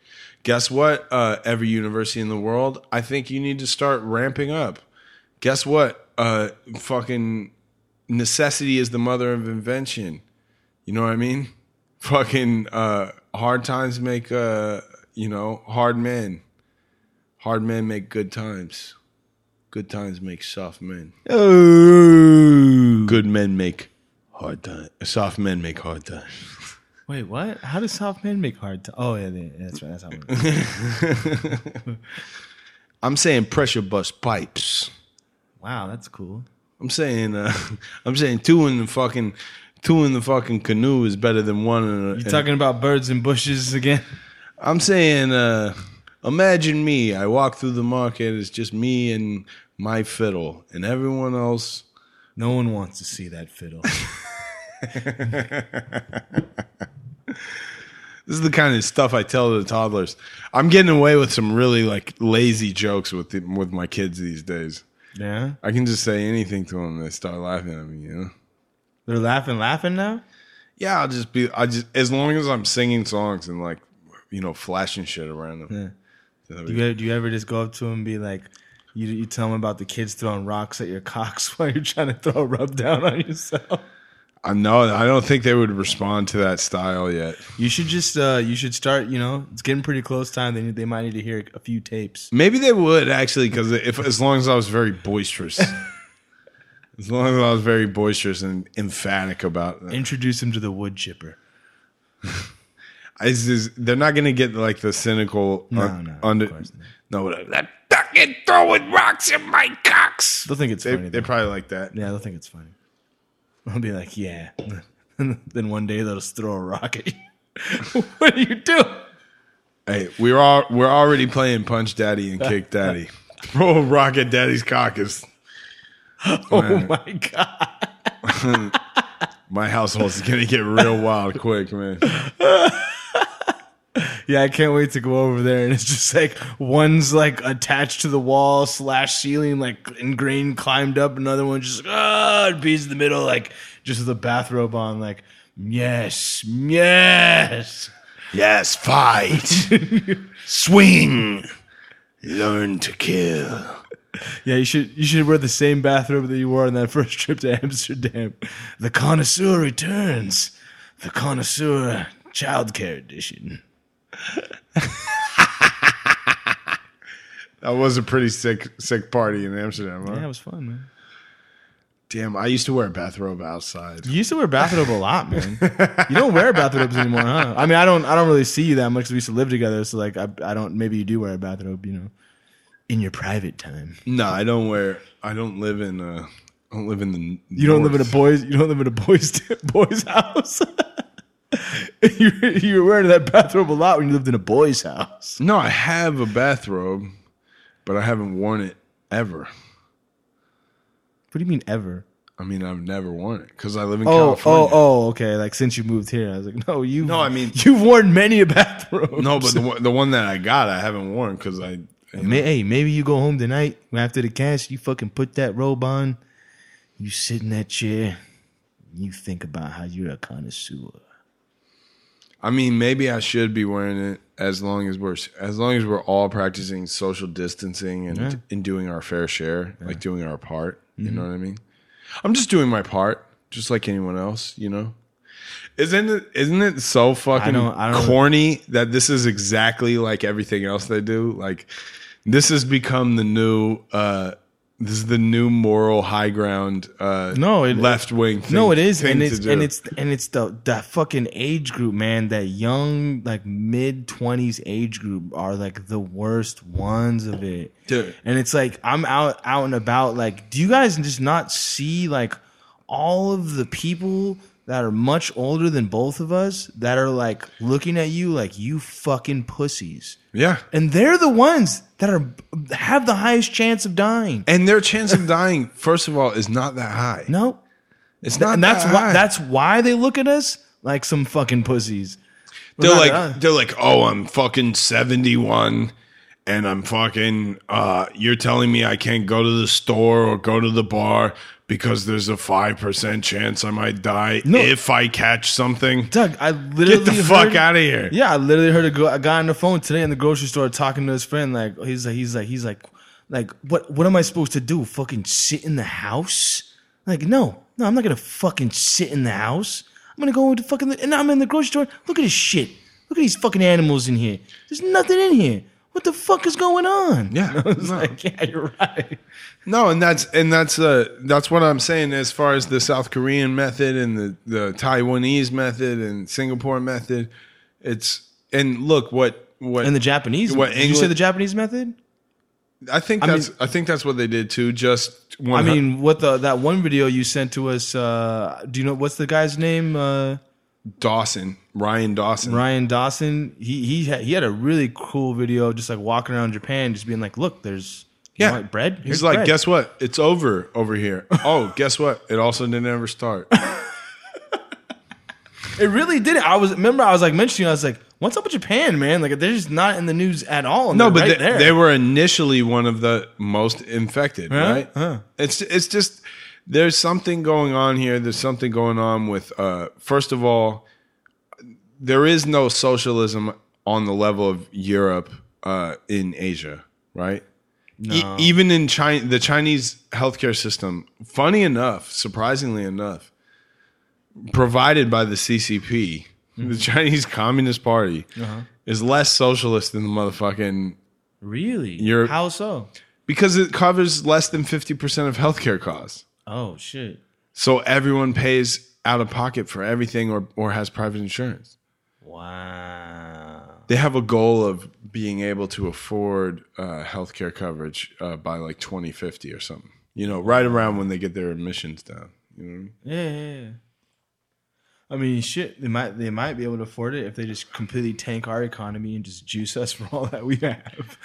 Guess what? Uh, every university in the world, I think you need to start ramping up. Guess what? Uh, fucking necessity is the mother of invention. You know what I mean? Fucking uh, hard times make uh, you know hard men. Hard men make good times. Good times make soft men. oh Good men make hard times. Soft men make hard times. Wait what? How does soft men make hard to? Oh yeah, yeah, that's right. That's how. It I'm saying pressure bust pipes. wow, that's cool. I'm saying uh, I'm saying two in the fucking two in the fucking canoe is better than one in a, You talking about birds and bushes again? I'm saying, uh, imagine me. I walk through the market. It's just me and my fiddle, and everyone else. No one wants to see that fiddle. This is the kind of stuff I tell the toddlers. I'm getting away with some really like lazy jokes with the, with my kids these days. yeah, I can just say anything to them. They start laughing at me. You know. they're laughing, laughing now. Yeah, I'll just be. I just as long as I'm singing songs and like, you know, flashing shit around them. That'll Do you, do you ever just go up to them and be like, you, you tell them about the kids throwing rocks at your cocks while you're trying to throw a rub down on yourself? I know. I don't think they would respond to that style yet. You should just, uh, you should start. You know, it's getting pretty close time. They need, they might need to hear a few tapes. Maybe they would actually, because if as long as I was very boisterous, as long as I was very boisterous and emphatic about it, Introduce them to the wood chipper. Just, they're not going to get like the cynical. No, un- no, of under, no, that fucking throwing rocks in my cocks. They'll think it's They, funny. they probably like that. yeah, they'll think it's funny. I'll be like, yeah. then one day they'll just throw a rock at you. what do you do? Hey, we're all we're already playing Punch Daddy and Kick Daddy. Throw a rock at Daddy's cock is Oh my god. my household's gonna get real wild quick, man. Yeah, I can't wait to go over there and it's just like one's like attached to the wall slash ceiling, like ingrained climbed up, another one just ah bees in the middle, like just with a bathrobe on, like yes, yes. Yes, fight. Swing. Learn to kill. Yeah, you should you should wear the same bathrobe that you wore on that first trip to Amsterdam. The connoisseur returns. The connoisseur childcare edition. That was a pretty sick sick party in Amsterdam. Huh? Yeah, it was fun, man. Damn, I used to wear a bathrobe outside. You used to wear a bathrobe a lot, man. You don't wear bathrobes anymore, huh? I mean, I don't. I don't really see you that much. We used to live together, so like, I, I don't. Maybe you do wear a bathrobe, you know, in your private time. No, I don't wear. I don't live in. Uh, I don't live in the. You don't live in a boys. You don't live in a boys boys house. you you were wearing that bathrobe a lot when you lived in a boys' house. No, I have a bathrobe, but I haven't worn it ever. What do you mean ever? I mean, I've never worn it because I live in Oh, oh California. oh, oh, okay. Like since you moved here, I was like, no, you. No, I mean- you've worn many a bathrobe. No, but the one, the one that I got, I haven't worn because I. you know, hey, maybe you go home tonight after the cash. You fucking put that robe on. You sit in that chair. You think about how you're a connoisseur. I mean, maybe I should be wearing it as long as we're as long as we're all practicing social distancing and Yeah. and doing our fair share, like doing our part. You know what I mean? I'm just doing my part, just like anyone else. You know. Isn't it? Isn't it so fucking don't- I don't- corny that this is exactly like everything else they do? Like, this has become the new. uh This is the new moral high ground. uh No, it- left wing. No, it is, thing and it's and it's and it's the that fucking age group, man. That young, like mid twenties age group are like the worst ones of it. Dude. And it's like I'm out out and about. Like, do you guys just not see like all of the people that are much older than both of us that are like looking at you like you fucking pussies, yeah. and they're the ones that are have the highest chance of dying. And their chance of dying, first of all, is not that high. No, It's not. and that's that why that's why they look at us like some fucking pussies. they're like us. they're like, oh, I'm fucking seventy one, and I'm fucking. uh You're telling me I can't go to the store or go to the bar because there's a five percent chance I might die No. if I catch something. Doug, I literally Get the fuck out of here. Yeah, I literally heard a guy on the phone today in the grocery store talking to his friend. Like he's like he's like he's like like what what am I supposed to do? Fucking sit in the house? Like no, no, I'm not gonna fucking sit in the house. I'm gonna go into fucking and I'm in the grocery store. Look at this shit. Look at these fucking animals in here. There's nothing in here. What the fuck is going on? Yeah, I was no. like, yeah, you're right. No, and that's and that's uh that's what I'm saying as far as the South Korean method and the the Taiwanese method and Singapore method. It's and look what what And the Japanese. What, did you say the Japanese method? I think I that's mean- I think that's what they did too. Just one I mean, what the that one video you sent to us? Uh, do you know what's the guy's name? Uh, Dawson, Ryan Dawson. Ryan Dawson. He he had, he had a really cool video, just like walking around Japan, just being like, "Look, there's you Yeah. want bread." He's like, bread." guess what? It's over over here. oh, guess what? It also didn't ever start. It really didn't. I was remember I was like mentioning. I was like, "What's up with Japan, man? Like they're just not in the news at all." No, but right they, there. they were initially one of the most infected, Huh? right? Huh. It's it's just there's something going on here. There's something going on with uh first of all, there is no socialism on the level of Europe uh in Asia, right? E- even in China, the Chinese healthcare system, funny enough, surprisingly enough, provided by the CCP, the Chinese Communist Party, is less socialist than the motherfucking really. You're- How so? because it covers less than 50% of healthcare costs. Oh shit! So everyone pays out of pocket for everything or, or has private insurance. Wow. They have a goal of being able to afford uh, healthcare coverage uh, by like 2050 or something. You know, right around when they get their emissions down. You know what I mean? Yeah, yeah, yeah. I mean, shit. They might they might be able to afford it if they just completely tank our economy and just juice us for all that we have.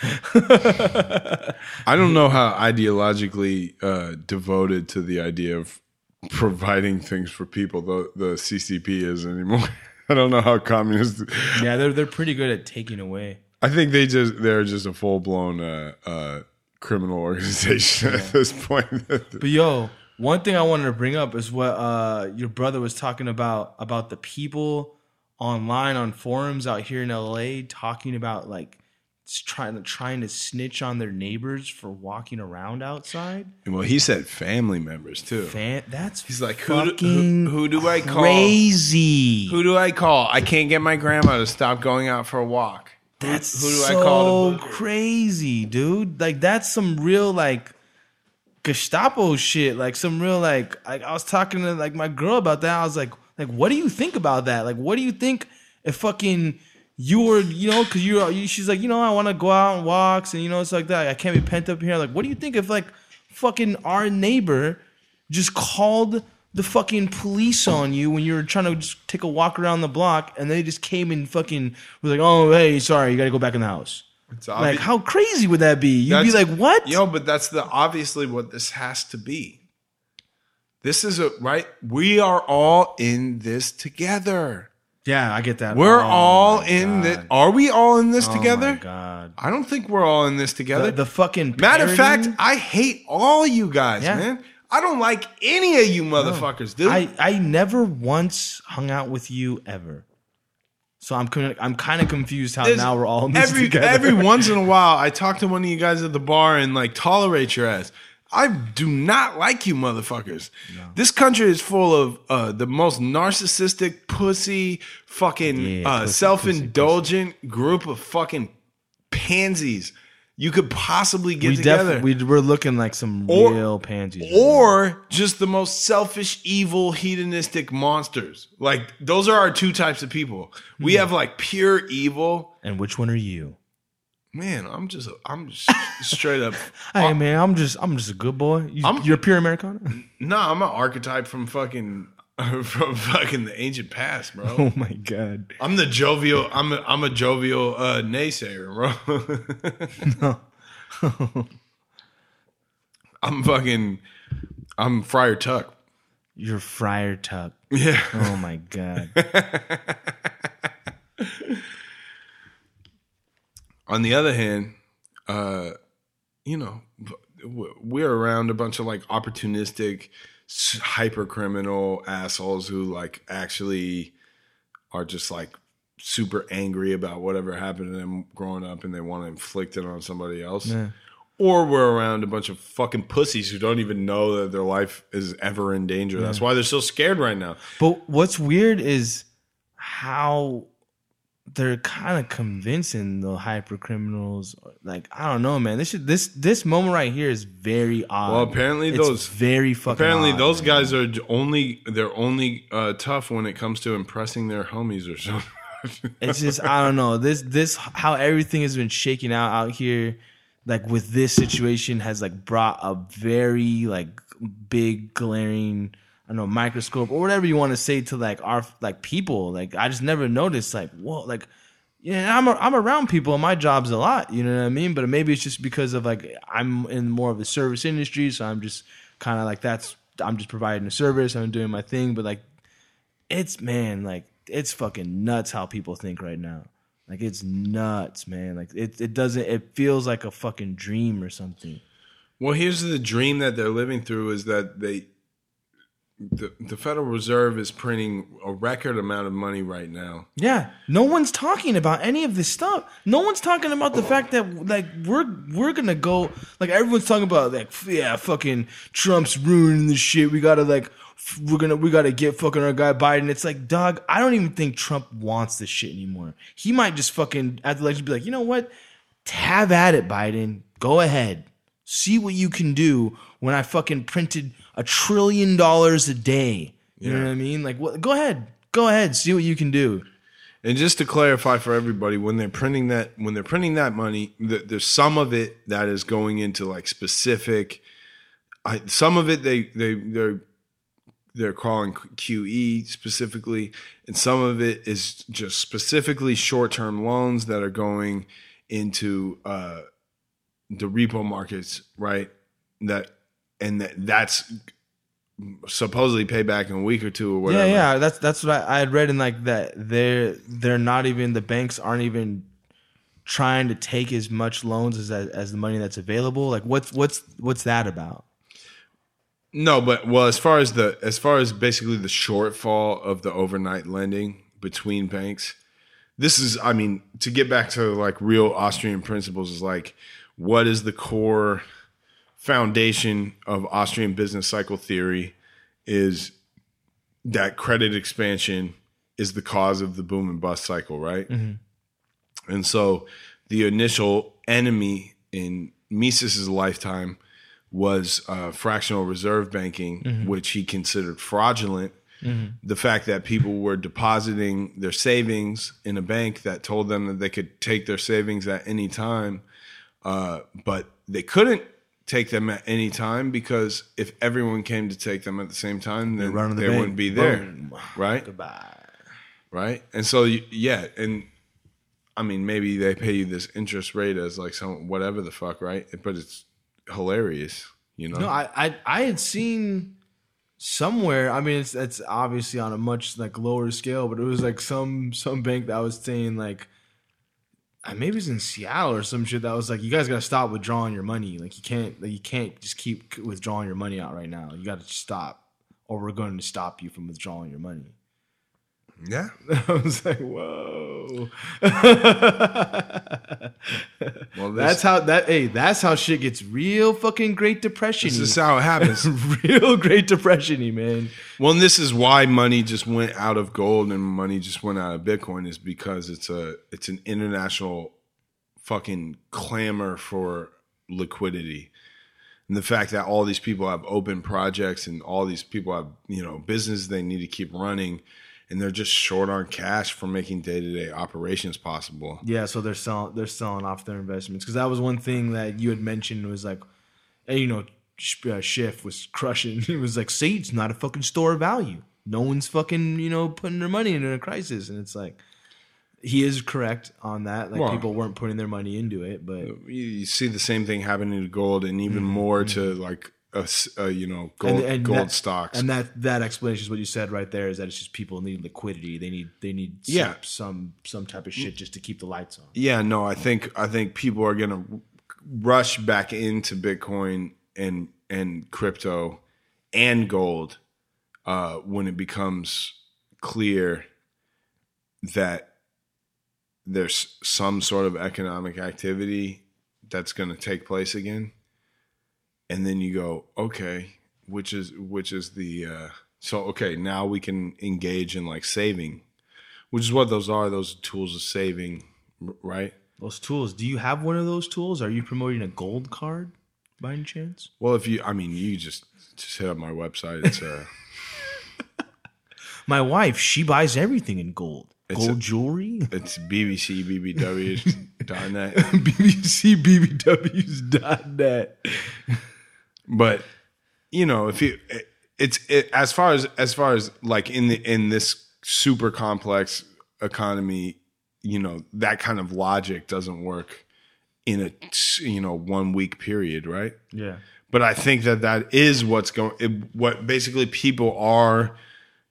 I don't know how ideologically uh, devoted to the idea of providing things for people the, the CCP is anymore. I don't know how communist. yeah, they're they're pretty good at taking away. I think they just they're just a full blown uh, uh, criminal organization at this point. But yo, one thing I wanted to bring up is what uh, your brother was talking about about the people online on forums out here in LA talking about like trying to trying to snitch on their neighbors for walking around outside. well, he said family members too. Fan, that's He's like, who do- who- who do I call? Crazy. Who do I call? I can't get my grandma to stop going out for a walk. That's who do so I call? To crazy, dude. Like that's some real like Gestapo shit. Like some real like, like I was talking to like my girl about that. I was like, like what do you think about that? Like what do you think if fucking you were, you know, because you're, you, she's like, you know, I want to go out and walks and you know, it's like that. I can't be pent up here. Like, what do you think if like fucking our neighbor just called the fucking police on you when you were trying to just take a walk around the block, and they just came and fucking was like, "Oh, hey, sorry, you got to go back in the house." It's Like, how crazy would that be? You'd be like, "What?" Yo, but that's the obviously what this has to be. This is a right. We are all in this together. Yeah, I get that. We're Oh all my in God. this. Are we all in this Oh together? my God. I don't think we're all in this together. The, the fucking Matter of fact, I hate all you guys, Yeah. man. I don't like any of you motherfuckers, dude. I, I never once hung out with you ever. So I'm con- I'm kind of confused how There's- now we're all in this every together. every once in a while, I talk to one of you guys at the bar and like tolerate your ass. I do not like you motherfuckers. This country is full of uh, the most narcissistic, pussy, fucking Yeah, uh, pussy, self-indulgent group of fucking pansies you could possibly get we together. we, we're looking like some Or- real pansies. or just the most selfish, evil, hedonistic monsters. Like those are our two types of people. We Hmm. have like pure evil. and which one are you? Man, I'm just I'm just straight up. Hey man, I'm just I'm just a good boy. You, I'm- you're pure Americana. No, I'm an archetype from fucking from fucking the ancient past, bro. oh my god. I'm the jovial. I'm a, I'm a jovial uh, naysayer, bro. no. I'm fucking. I'm Friar Tuck. You're Friar Tuck. Yeah. Oh my god. On the other hand, uh, you know, we're around a bunch of like opportunistic, hyper criminal assholes who like actually are just like super angry about whatever happened to them growing up and they want to inflict it on somebody else. Yeah. Or we're around a bunch of fucking pussies who don't even know that their life is ever in danger. That's why they're so scared right now. But what's weird is how they're kind of convincing the hyper criminals. Like I don't know, man. This should, this this moment right here is very odd. Well, apparently It's those- very fucking. Apparently, odd, those man. guys are only they're only uh, tough when it comes to impressing their homies or something. It's just I don't know. This this how everything has been shaking out out here. Like with this situation has like brought a very like big glaring I don't know microscope or whatever you want to say to like our like people. Like I just never noticed like whoa like yeah I'm a, I'm around people and my job's a lot. You know what I mean? But maybe it's just because of like I'm in more of the service industry, so I'm just kind of like that's I'm just providing a service. I'm doing my thing, but like it's man like it's fucking nuts how people think right now like it's nuts man like it, it doesn't it feels like a fucking dream or something well, here's the dream that they're living through: is that they the, the Federal Reserve is printing a record amount of money right now. yeah. No one's talking about any of this stuff. No one's talking about the fact that like we're we're gonna go like everyone's talking about like yeah fucking trump's ruining this shit. We gotta like we're gonna we gotta get fucking our guy biden. It's like dog i don't even think trump wants this shit anymore. He might just fucking at the election be like you know what? Have at it, Biden. Go ahead. See what you can do. When I fucking printed a trillion dollars a day. You know what I mean? Like, what? Go ahead. Go ahead. See what you can do. And just to clarify for everybody, when they're printing that when they're printing that money, th- there's some of it that is going into like specific. I, some of it they they they're they're calling QE specifically, and some of it is just specifically short term loans that are going into uh, the repo markets, right? That and that that's supposedly pay back in a week or two or whatever. Yeah, yeah. That's that's what I, I had read in like that. They're they're not even the banks aren't even trying to take as much loans as as the money that's available. Like, what's what's what's that about? No, but well, as far as the as far as basically the shortfall of the overnight lending between banks, this is I mean, to get back to like real Austrian principles is like what is the core foundation of Austrian business cycle theory is that credit expansion is the cause of the boom and bust cycle, right? And so the initial enemy in Mises's lifetime was uh, fractional reserve banking, which he considered fraudulent. The fact that people were depositing their savings in a bank that told them that they could take their savings at any time, uh, but they couldn't take them at any time because if everyone came to take them at the same time, then the they bank. wouldn't be there, Boom. right? Goodbye. Right, and so y- yeah, and I mean maybe they pay you this interest rate as like some whatever the fuck, right? But it's hilarious, you know. No, I, I I had seen somewhere. I mean, it's it's obviously on a much like lower scale, but it was like some some bank that was saying like, maybe it's in Seattle or some shit that was like, you guys got to stop withdrawing your money. Like you can't like you can't just keep withdrawing your money out right now. You got to stop, or we're going to stop you from withdrawing your money. Yeah, I was like, whoa. well, this, That's how that. Hey, that's how shit gets real fucking Great Depression. this is how it happens. real Great Depression-y, man. Well, and this is why money just went out of gold and money just went out of Bitcoin is because it's a it's an international fucking clamor for liquidity. And the fact that all these people have open projects and all these people have, you know, business they need to keep running and they're just short on cash for making day-to-day operations possible. Yeah, so they're selling they're selling off their investments because that was one thing that you had mentioned was like, and you know, uh, Schiff was crushing. It was like, "See, it's not a fucking store of value. No one's fucking you know putting their money into a crisis." And it's like, he is correct on that. Like Well- people weren't putting their money into it, but You, you see the same thing happening to gold and even more to like a, a, you know, gold and gold that, stocks. And that that explanation is what you said right there. Is that it's just people need liquidity. They need they need some, Yeah. some some type of shit just to keep the lights on. Yeah, no, I think I think people are gonna rush back into Bitcoin and and crypto and gold uh, when it becomes clear that there's some sort of economic activity that's going to take place again, and then you go, okay, which is which is the uh, so okay now we can engage in like saving, which is what those are. Those tools of saving, right? Those tools. Do you have one of those tools? Are you promoting a gold card by any chance? Well, if you, I mean, you just just hit up my website. It's uh, My wife, she buys everything in gold. It's gold a- jewelry. it's bbcbbw.net. BBCBBWs.net. but you know, if you, it's it, as far as as far as like in the in this super complex economy, you know, that kind of logic doesn't work in a you know one week period, right? Yeah. but I think that that is what's going. What basically people are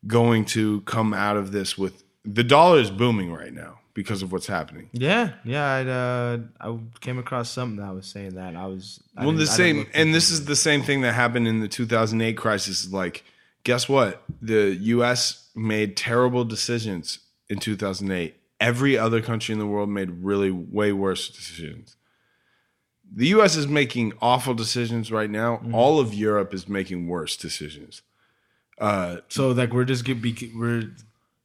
going to come out of this with. The dollar is booming right now because of what's happening. Yeah, yeah. I'd, uh, I came across something that was saying that. I was I well, the same, and this is the same thing that happened in the 2008 crisis. Like, guess what? The U.S. made terrible decisions in 2008. Every other country in the world made really way worse decisions. The U.S. is making awful decisions right now. Mm-hmm. All of Europe is making worse decisions. Uh, So like we're just get be, we're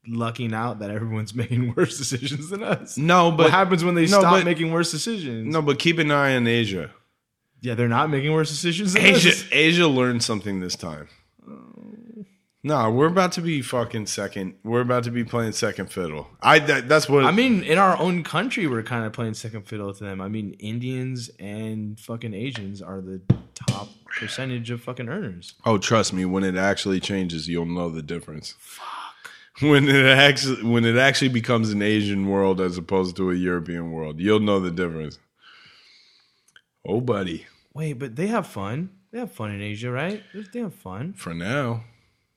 lucking out that everyone's making worse decisions than us. No, but what happens when they no, stop but- making worse decisions? No, but keep an eye on Asia. Yeah, they're not making worse decisions. Than Asia, us. Asia learned something this time. No, we're about to be fucking second. We're about to be playing second fiddle. I that, that's what I mean, in our own country, we're kind of playing second fiddle to them. I mean, Indians and fucking Asians are the top percentage of fucking earners. Oh, trust me, when it actually changes, you'll know the difference. Fuck. When it actually when it actually becomes an Asian world as opposed to a European world, you'll know the difference. Oh, buddy. Wait, but they have fun. They have fun in Asia, right? They- have fun. For now,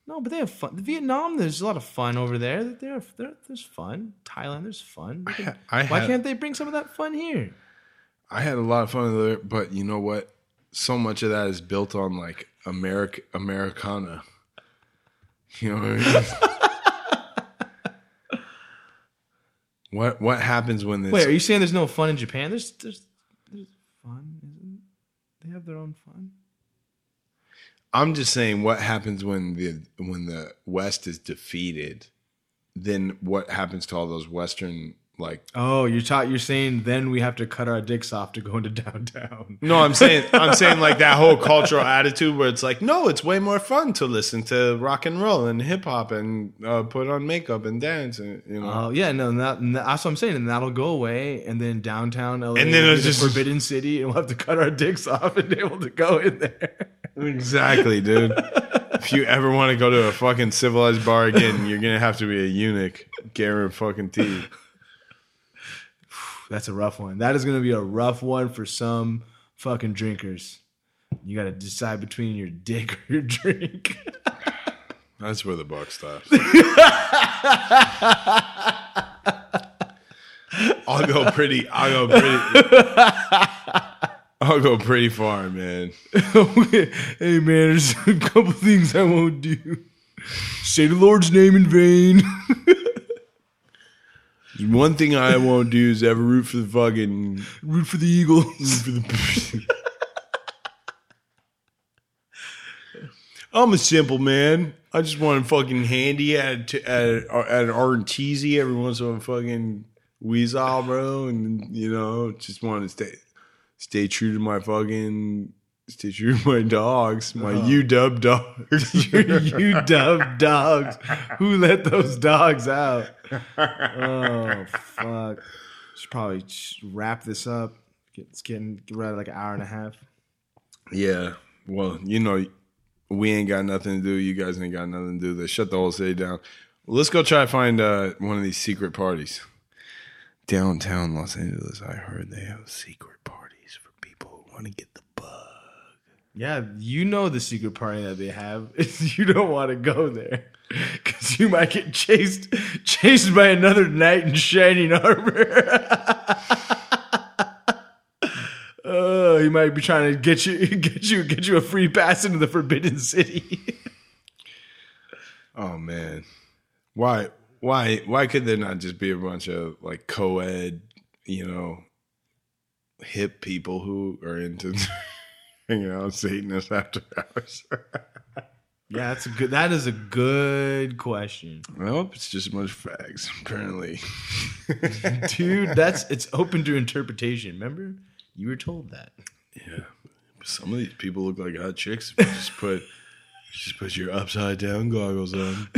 No, but they have fun. Vietnam, there's a lot of fun over there. There, there there's fun. Thailand, there's fun. They can- I Why had- can't they bring some of that fun here? I had a lot of fun there, but you know what? So much of that is built on like America Americana. You know what I mean? what what happens when this Wait, are you saying there's no fun in Japan? There's there's there's fun. Isn't they have their own fun? I'm just saying what happens when the when the West is defeated, then what happens to all those Western like Oh, you're ta- you're saying then we have to cut our dicks off to go into downtown. no, I'm saying I'm saying like that whole cultural attitude where it's like, no, it's way more fun to listen to rock and roll and hip hop and uh, put on makeup and dance and you know. Oh yeah, no, that, that's what I'm saying, and that'll go away, and then downtown LA, And then it's be the just- forbidden city, and we'll have to cut our dicks off and be able to go in there. exactly, dude. if you ever want to go to a fucking civilized bar again, you're gonna have to be a eunuch, guarantee fucking tea. That's a rough one. That is going to be a rough one for some fucking drinkers. You got to decide between your dick or your drink. That's where the buck stops. I'll go pretty. I'll go pretty. I'll go pretty far, man. hey man, there's a couple things I won't do. Say the Lord's name in vain. One thing I won't do is ever root for the fucking. Root for the Eagles. For the I'm a simple man. I just want to fucking handy at at at an Arteezy every once in a fucking weasel, bro, and you know, just want to stay stay true to my fucking true to my dogs, my UW dogs. you dumb dogs. Who let those dogs out? Oh fuck. Should probably wrap this up. It's getting get right like an hour and a half. yeah, well, you know, we ain't got nothing to do. You guys ain't got nothing to do. They shut the whole city down. Let's go try to find uh, one of these secret parties downtown Los Angeles. I heard they have secret parties for people who want to get. Yeah, you know the secret party that they have. you don't want to go there because you might get chased chased by another knight in shining armor. Oh, he might be trying to get you get you get you a free pass into the Forbidden City. Oh man, why why why could there not just be a bunch of like co-ed, you know, hip people who are into hanging out with Satanists after hours? yeah, that's a good. That is a good question, well, it's just a bunch of fags, apparently. dude. That's it's open to interpretation. Remember, you were told that. Yeah, some of these people look like hot chicks. If you just put just put your upside down goggles on.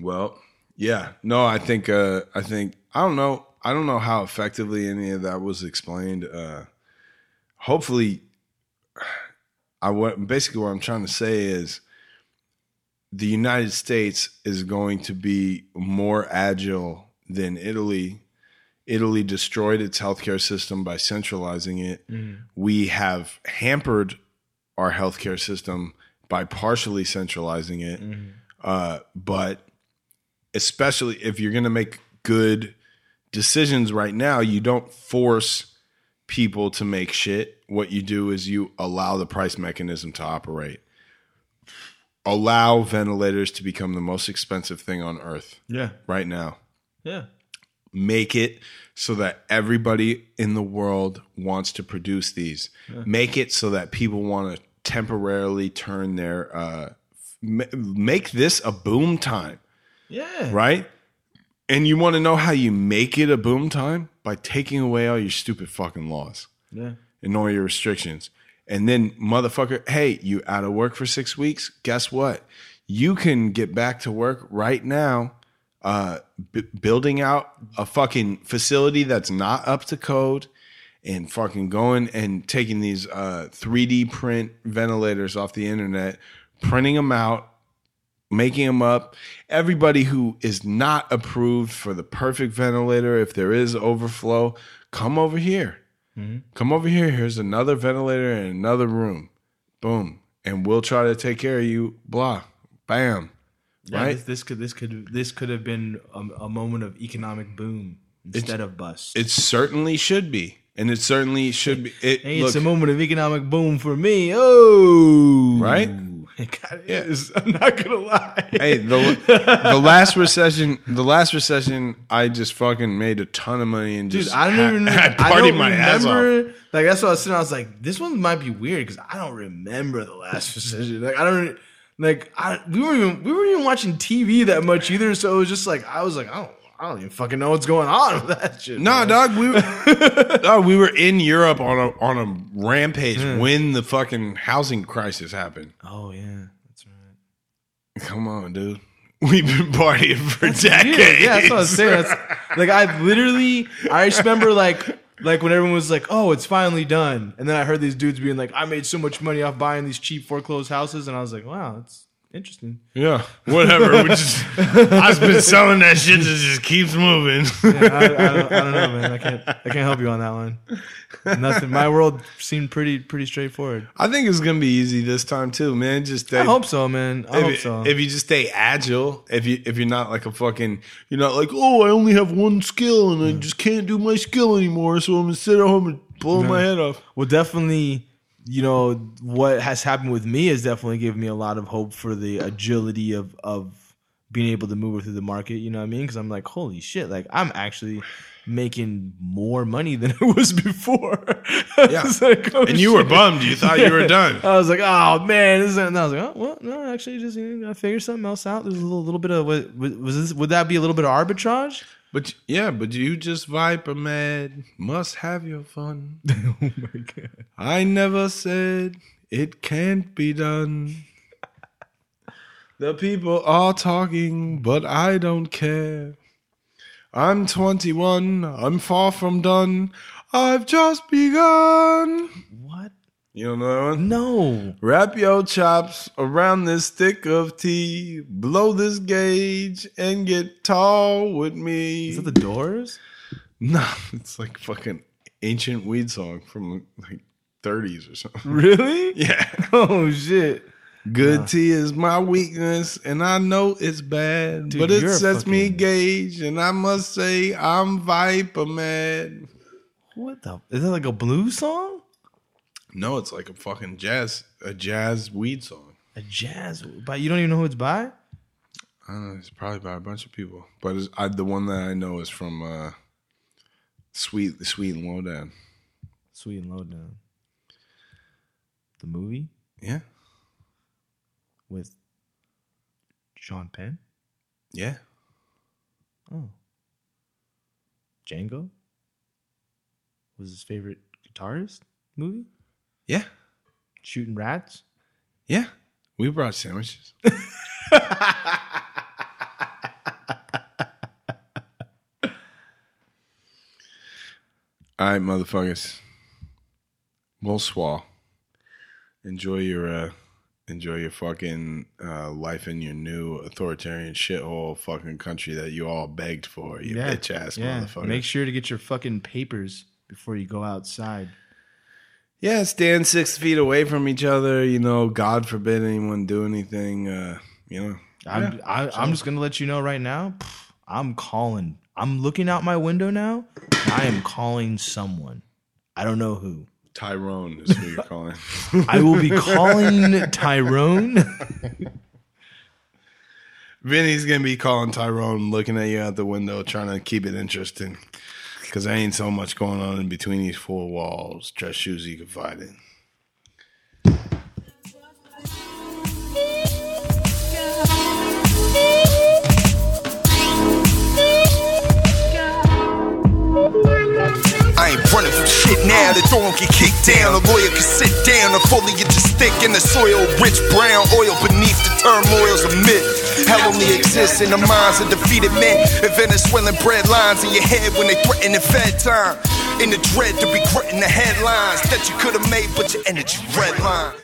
well, yeah, no, I think uh, I think I don't know. I don't know how effectively any of that was explained. Uh, hopefully, I what basically what I'm trying to say is the United States is going to be more agile than Italy. Italy destroyed its healthcare system by centralizing it. We have hampered our healthcare system by partially centralizing it. Uh, but especially if you're going to make good decisions right now, you don't force people to make shit. What you do is you allow the price mechanism to operate. Allow ventilators to become the most expensive thing on earth Yeah, right now yeah. make it so that everybody in the world wants to produce these make it so that people want to temporarily turn their uh ma- make this a boom time Yeah. right and you want to know how you make it a boom time by taking away all your stupid fucking laws Yeah. and all your restrictions. And then, motherfucker, hey, you out of work for six weeks? Guess what? You can get back to work right now, uh, b- building out a fucking facility that's not up to code and fucking going and taking these uh, 3D print ventilators off the internet, printing them out, making them up. Everybody who is not approved for the perfect ventilator, if there is overflow, come over here. Mm-hmm. Come over here. Here's another ventilator in another room. Boom. And we'll try to take care of you. Blah. Bam. Yeah, Right? this, this could this could this could have been a, a moment of economic boom instead of bust. It certainly should be. And it certainly should be. It, Hey, look, it's a moment of economic boom for me. Oh, Right? It kinda is. I'm not gonna lie. hey, the, the last recession, the last recession, I just fucking made a ton of money and Dude, just I don't ha- even. I partied don't my ass off. remember. Like that's what I was sitting. I was like, this one might be weird because I don't remember the last recession. Like I don't. Like I, we weren't even we weren't even watching TV that much either. So it was just like I was like, I don't I don't even fucking know what's going on with that shit. No, man. dog, we were, dog, we were in Europe on a on a rampage hmm. when the fucking housing crisis happened. Oh yeah, that's right. Come on, dude. We've been partying for decades. Yeah, yeah, that's what I was saying. That's like I literally I just remember like like when everyone was like, "Oh, it's finally done," and then I heard these dudes being like, "I made so much money off buying these cheap foreclosed houses," and I was like, "Wow, that's interesting." Yeah, whatever. We just, I've been selling that shit. It just keeps moving. Yeah, I, I, don't, I don't know, man. I can't I can't help you on that one. Nothing. My world seemed pretty pretty straightforward. I think it's gonna be easy this time too, man. Just I hope so, man. I if, hope you- so. if you just stay agile, if you if you're not like a fucking, you're not like, oh, I only have one skill and I just can't do my skill anymore, so I'm gonna sit at home and blow my head off. well, definitely, you know what has happened with me has definitely given me a lot of hope for the agility of of being able to move through the market. You know what I mean? Because I'm like, holy shit! Like I'm actually making more money than I was before. Yeah. It's like, oh, And you were bummed. You thought you were done. I was like, oh man, this is, and I was like, oh well, no, actually, just you know, I figured something else out. There's a little, little bit of what was this? Would that be a little bit of arbitrage? But yeah, but you just viper mad. Must have your fun. oh my god! I never said it can't be done. The people are talking, but I don't care. I'm 21, I'm far from done. I've just begun. What? You don't know that one? No. Wrap your chops around this stick of tea, blow this gauge, and get tall with me. Is that the Doors? no, it's like fucking ancient weed song from like 30s or something. Really? Yeah. Oh shit! Good tea is my weakness, and I know it's bad, Dude, but it sets me fucking- gauge, and I must say I'm viper mad. What the? Is that like a blues song? No, it's like a fucking jazz, a jazz weed song. A jazz? But you don't even know who it's by? I don't know. It's probably by a bunch of people, but it's, I, the one that I know is from uh, Sweet, Sweet and Lowdown. Sweet and Lowdown. The movie Yeah, with Sean Penn. yeah. Oh. Django was his favorite guitarist movie. Yeah, Shooting rats. yeah. We brought sandwiches. All right, motherfuckers. Bonsoir. Enjoy your uh enjoy your fucking uh life in your new authoritarian shithole fucking country that you all begged for, you bitch ass motherfucker. Make sure to get your fucking papers before you go outside. Yeah, stand six feet away from each other. You know, God forbid anyone do anything. Uh, you know, I'm I, I'm just gonna let you know right now. I'm calling. I'm looking out my window now. I am calling someone. I don't know who. Tyrone is who you're calling. I will be calling Tyrone. Vinny's gonna be calling Tyrone, looking at you out the window, trying to keep it interesting. Because there ain't so much going on in between these four walls. Dress shoes you can find in. I ain't running from shit now. The door get kicked down. A lawyer can sit down. A foliage is thick in the soil. Rich brown oil beneath the turmoils of myth. Hell only exists in the minds of defeated men. If Venezuelan bread lines in your head when they threaten the Fed time. In the dread to be regretting the headlines that you could have made, but your energy redline.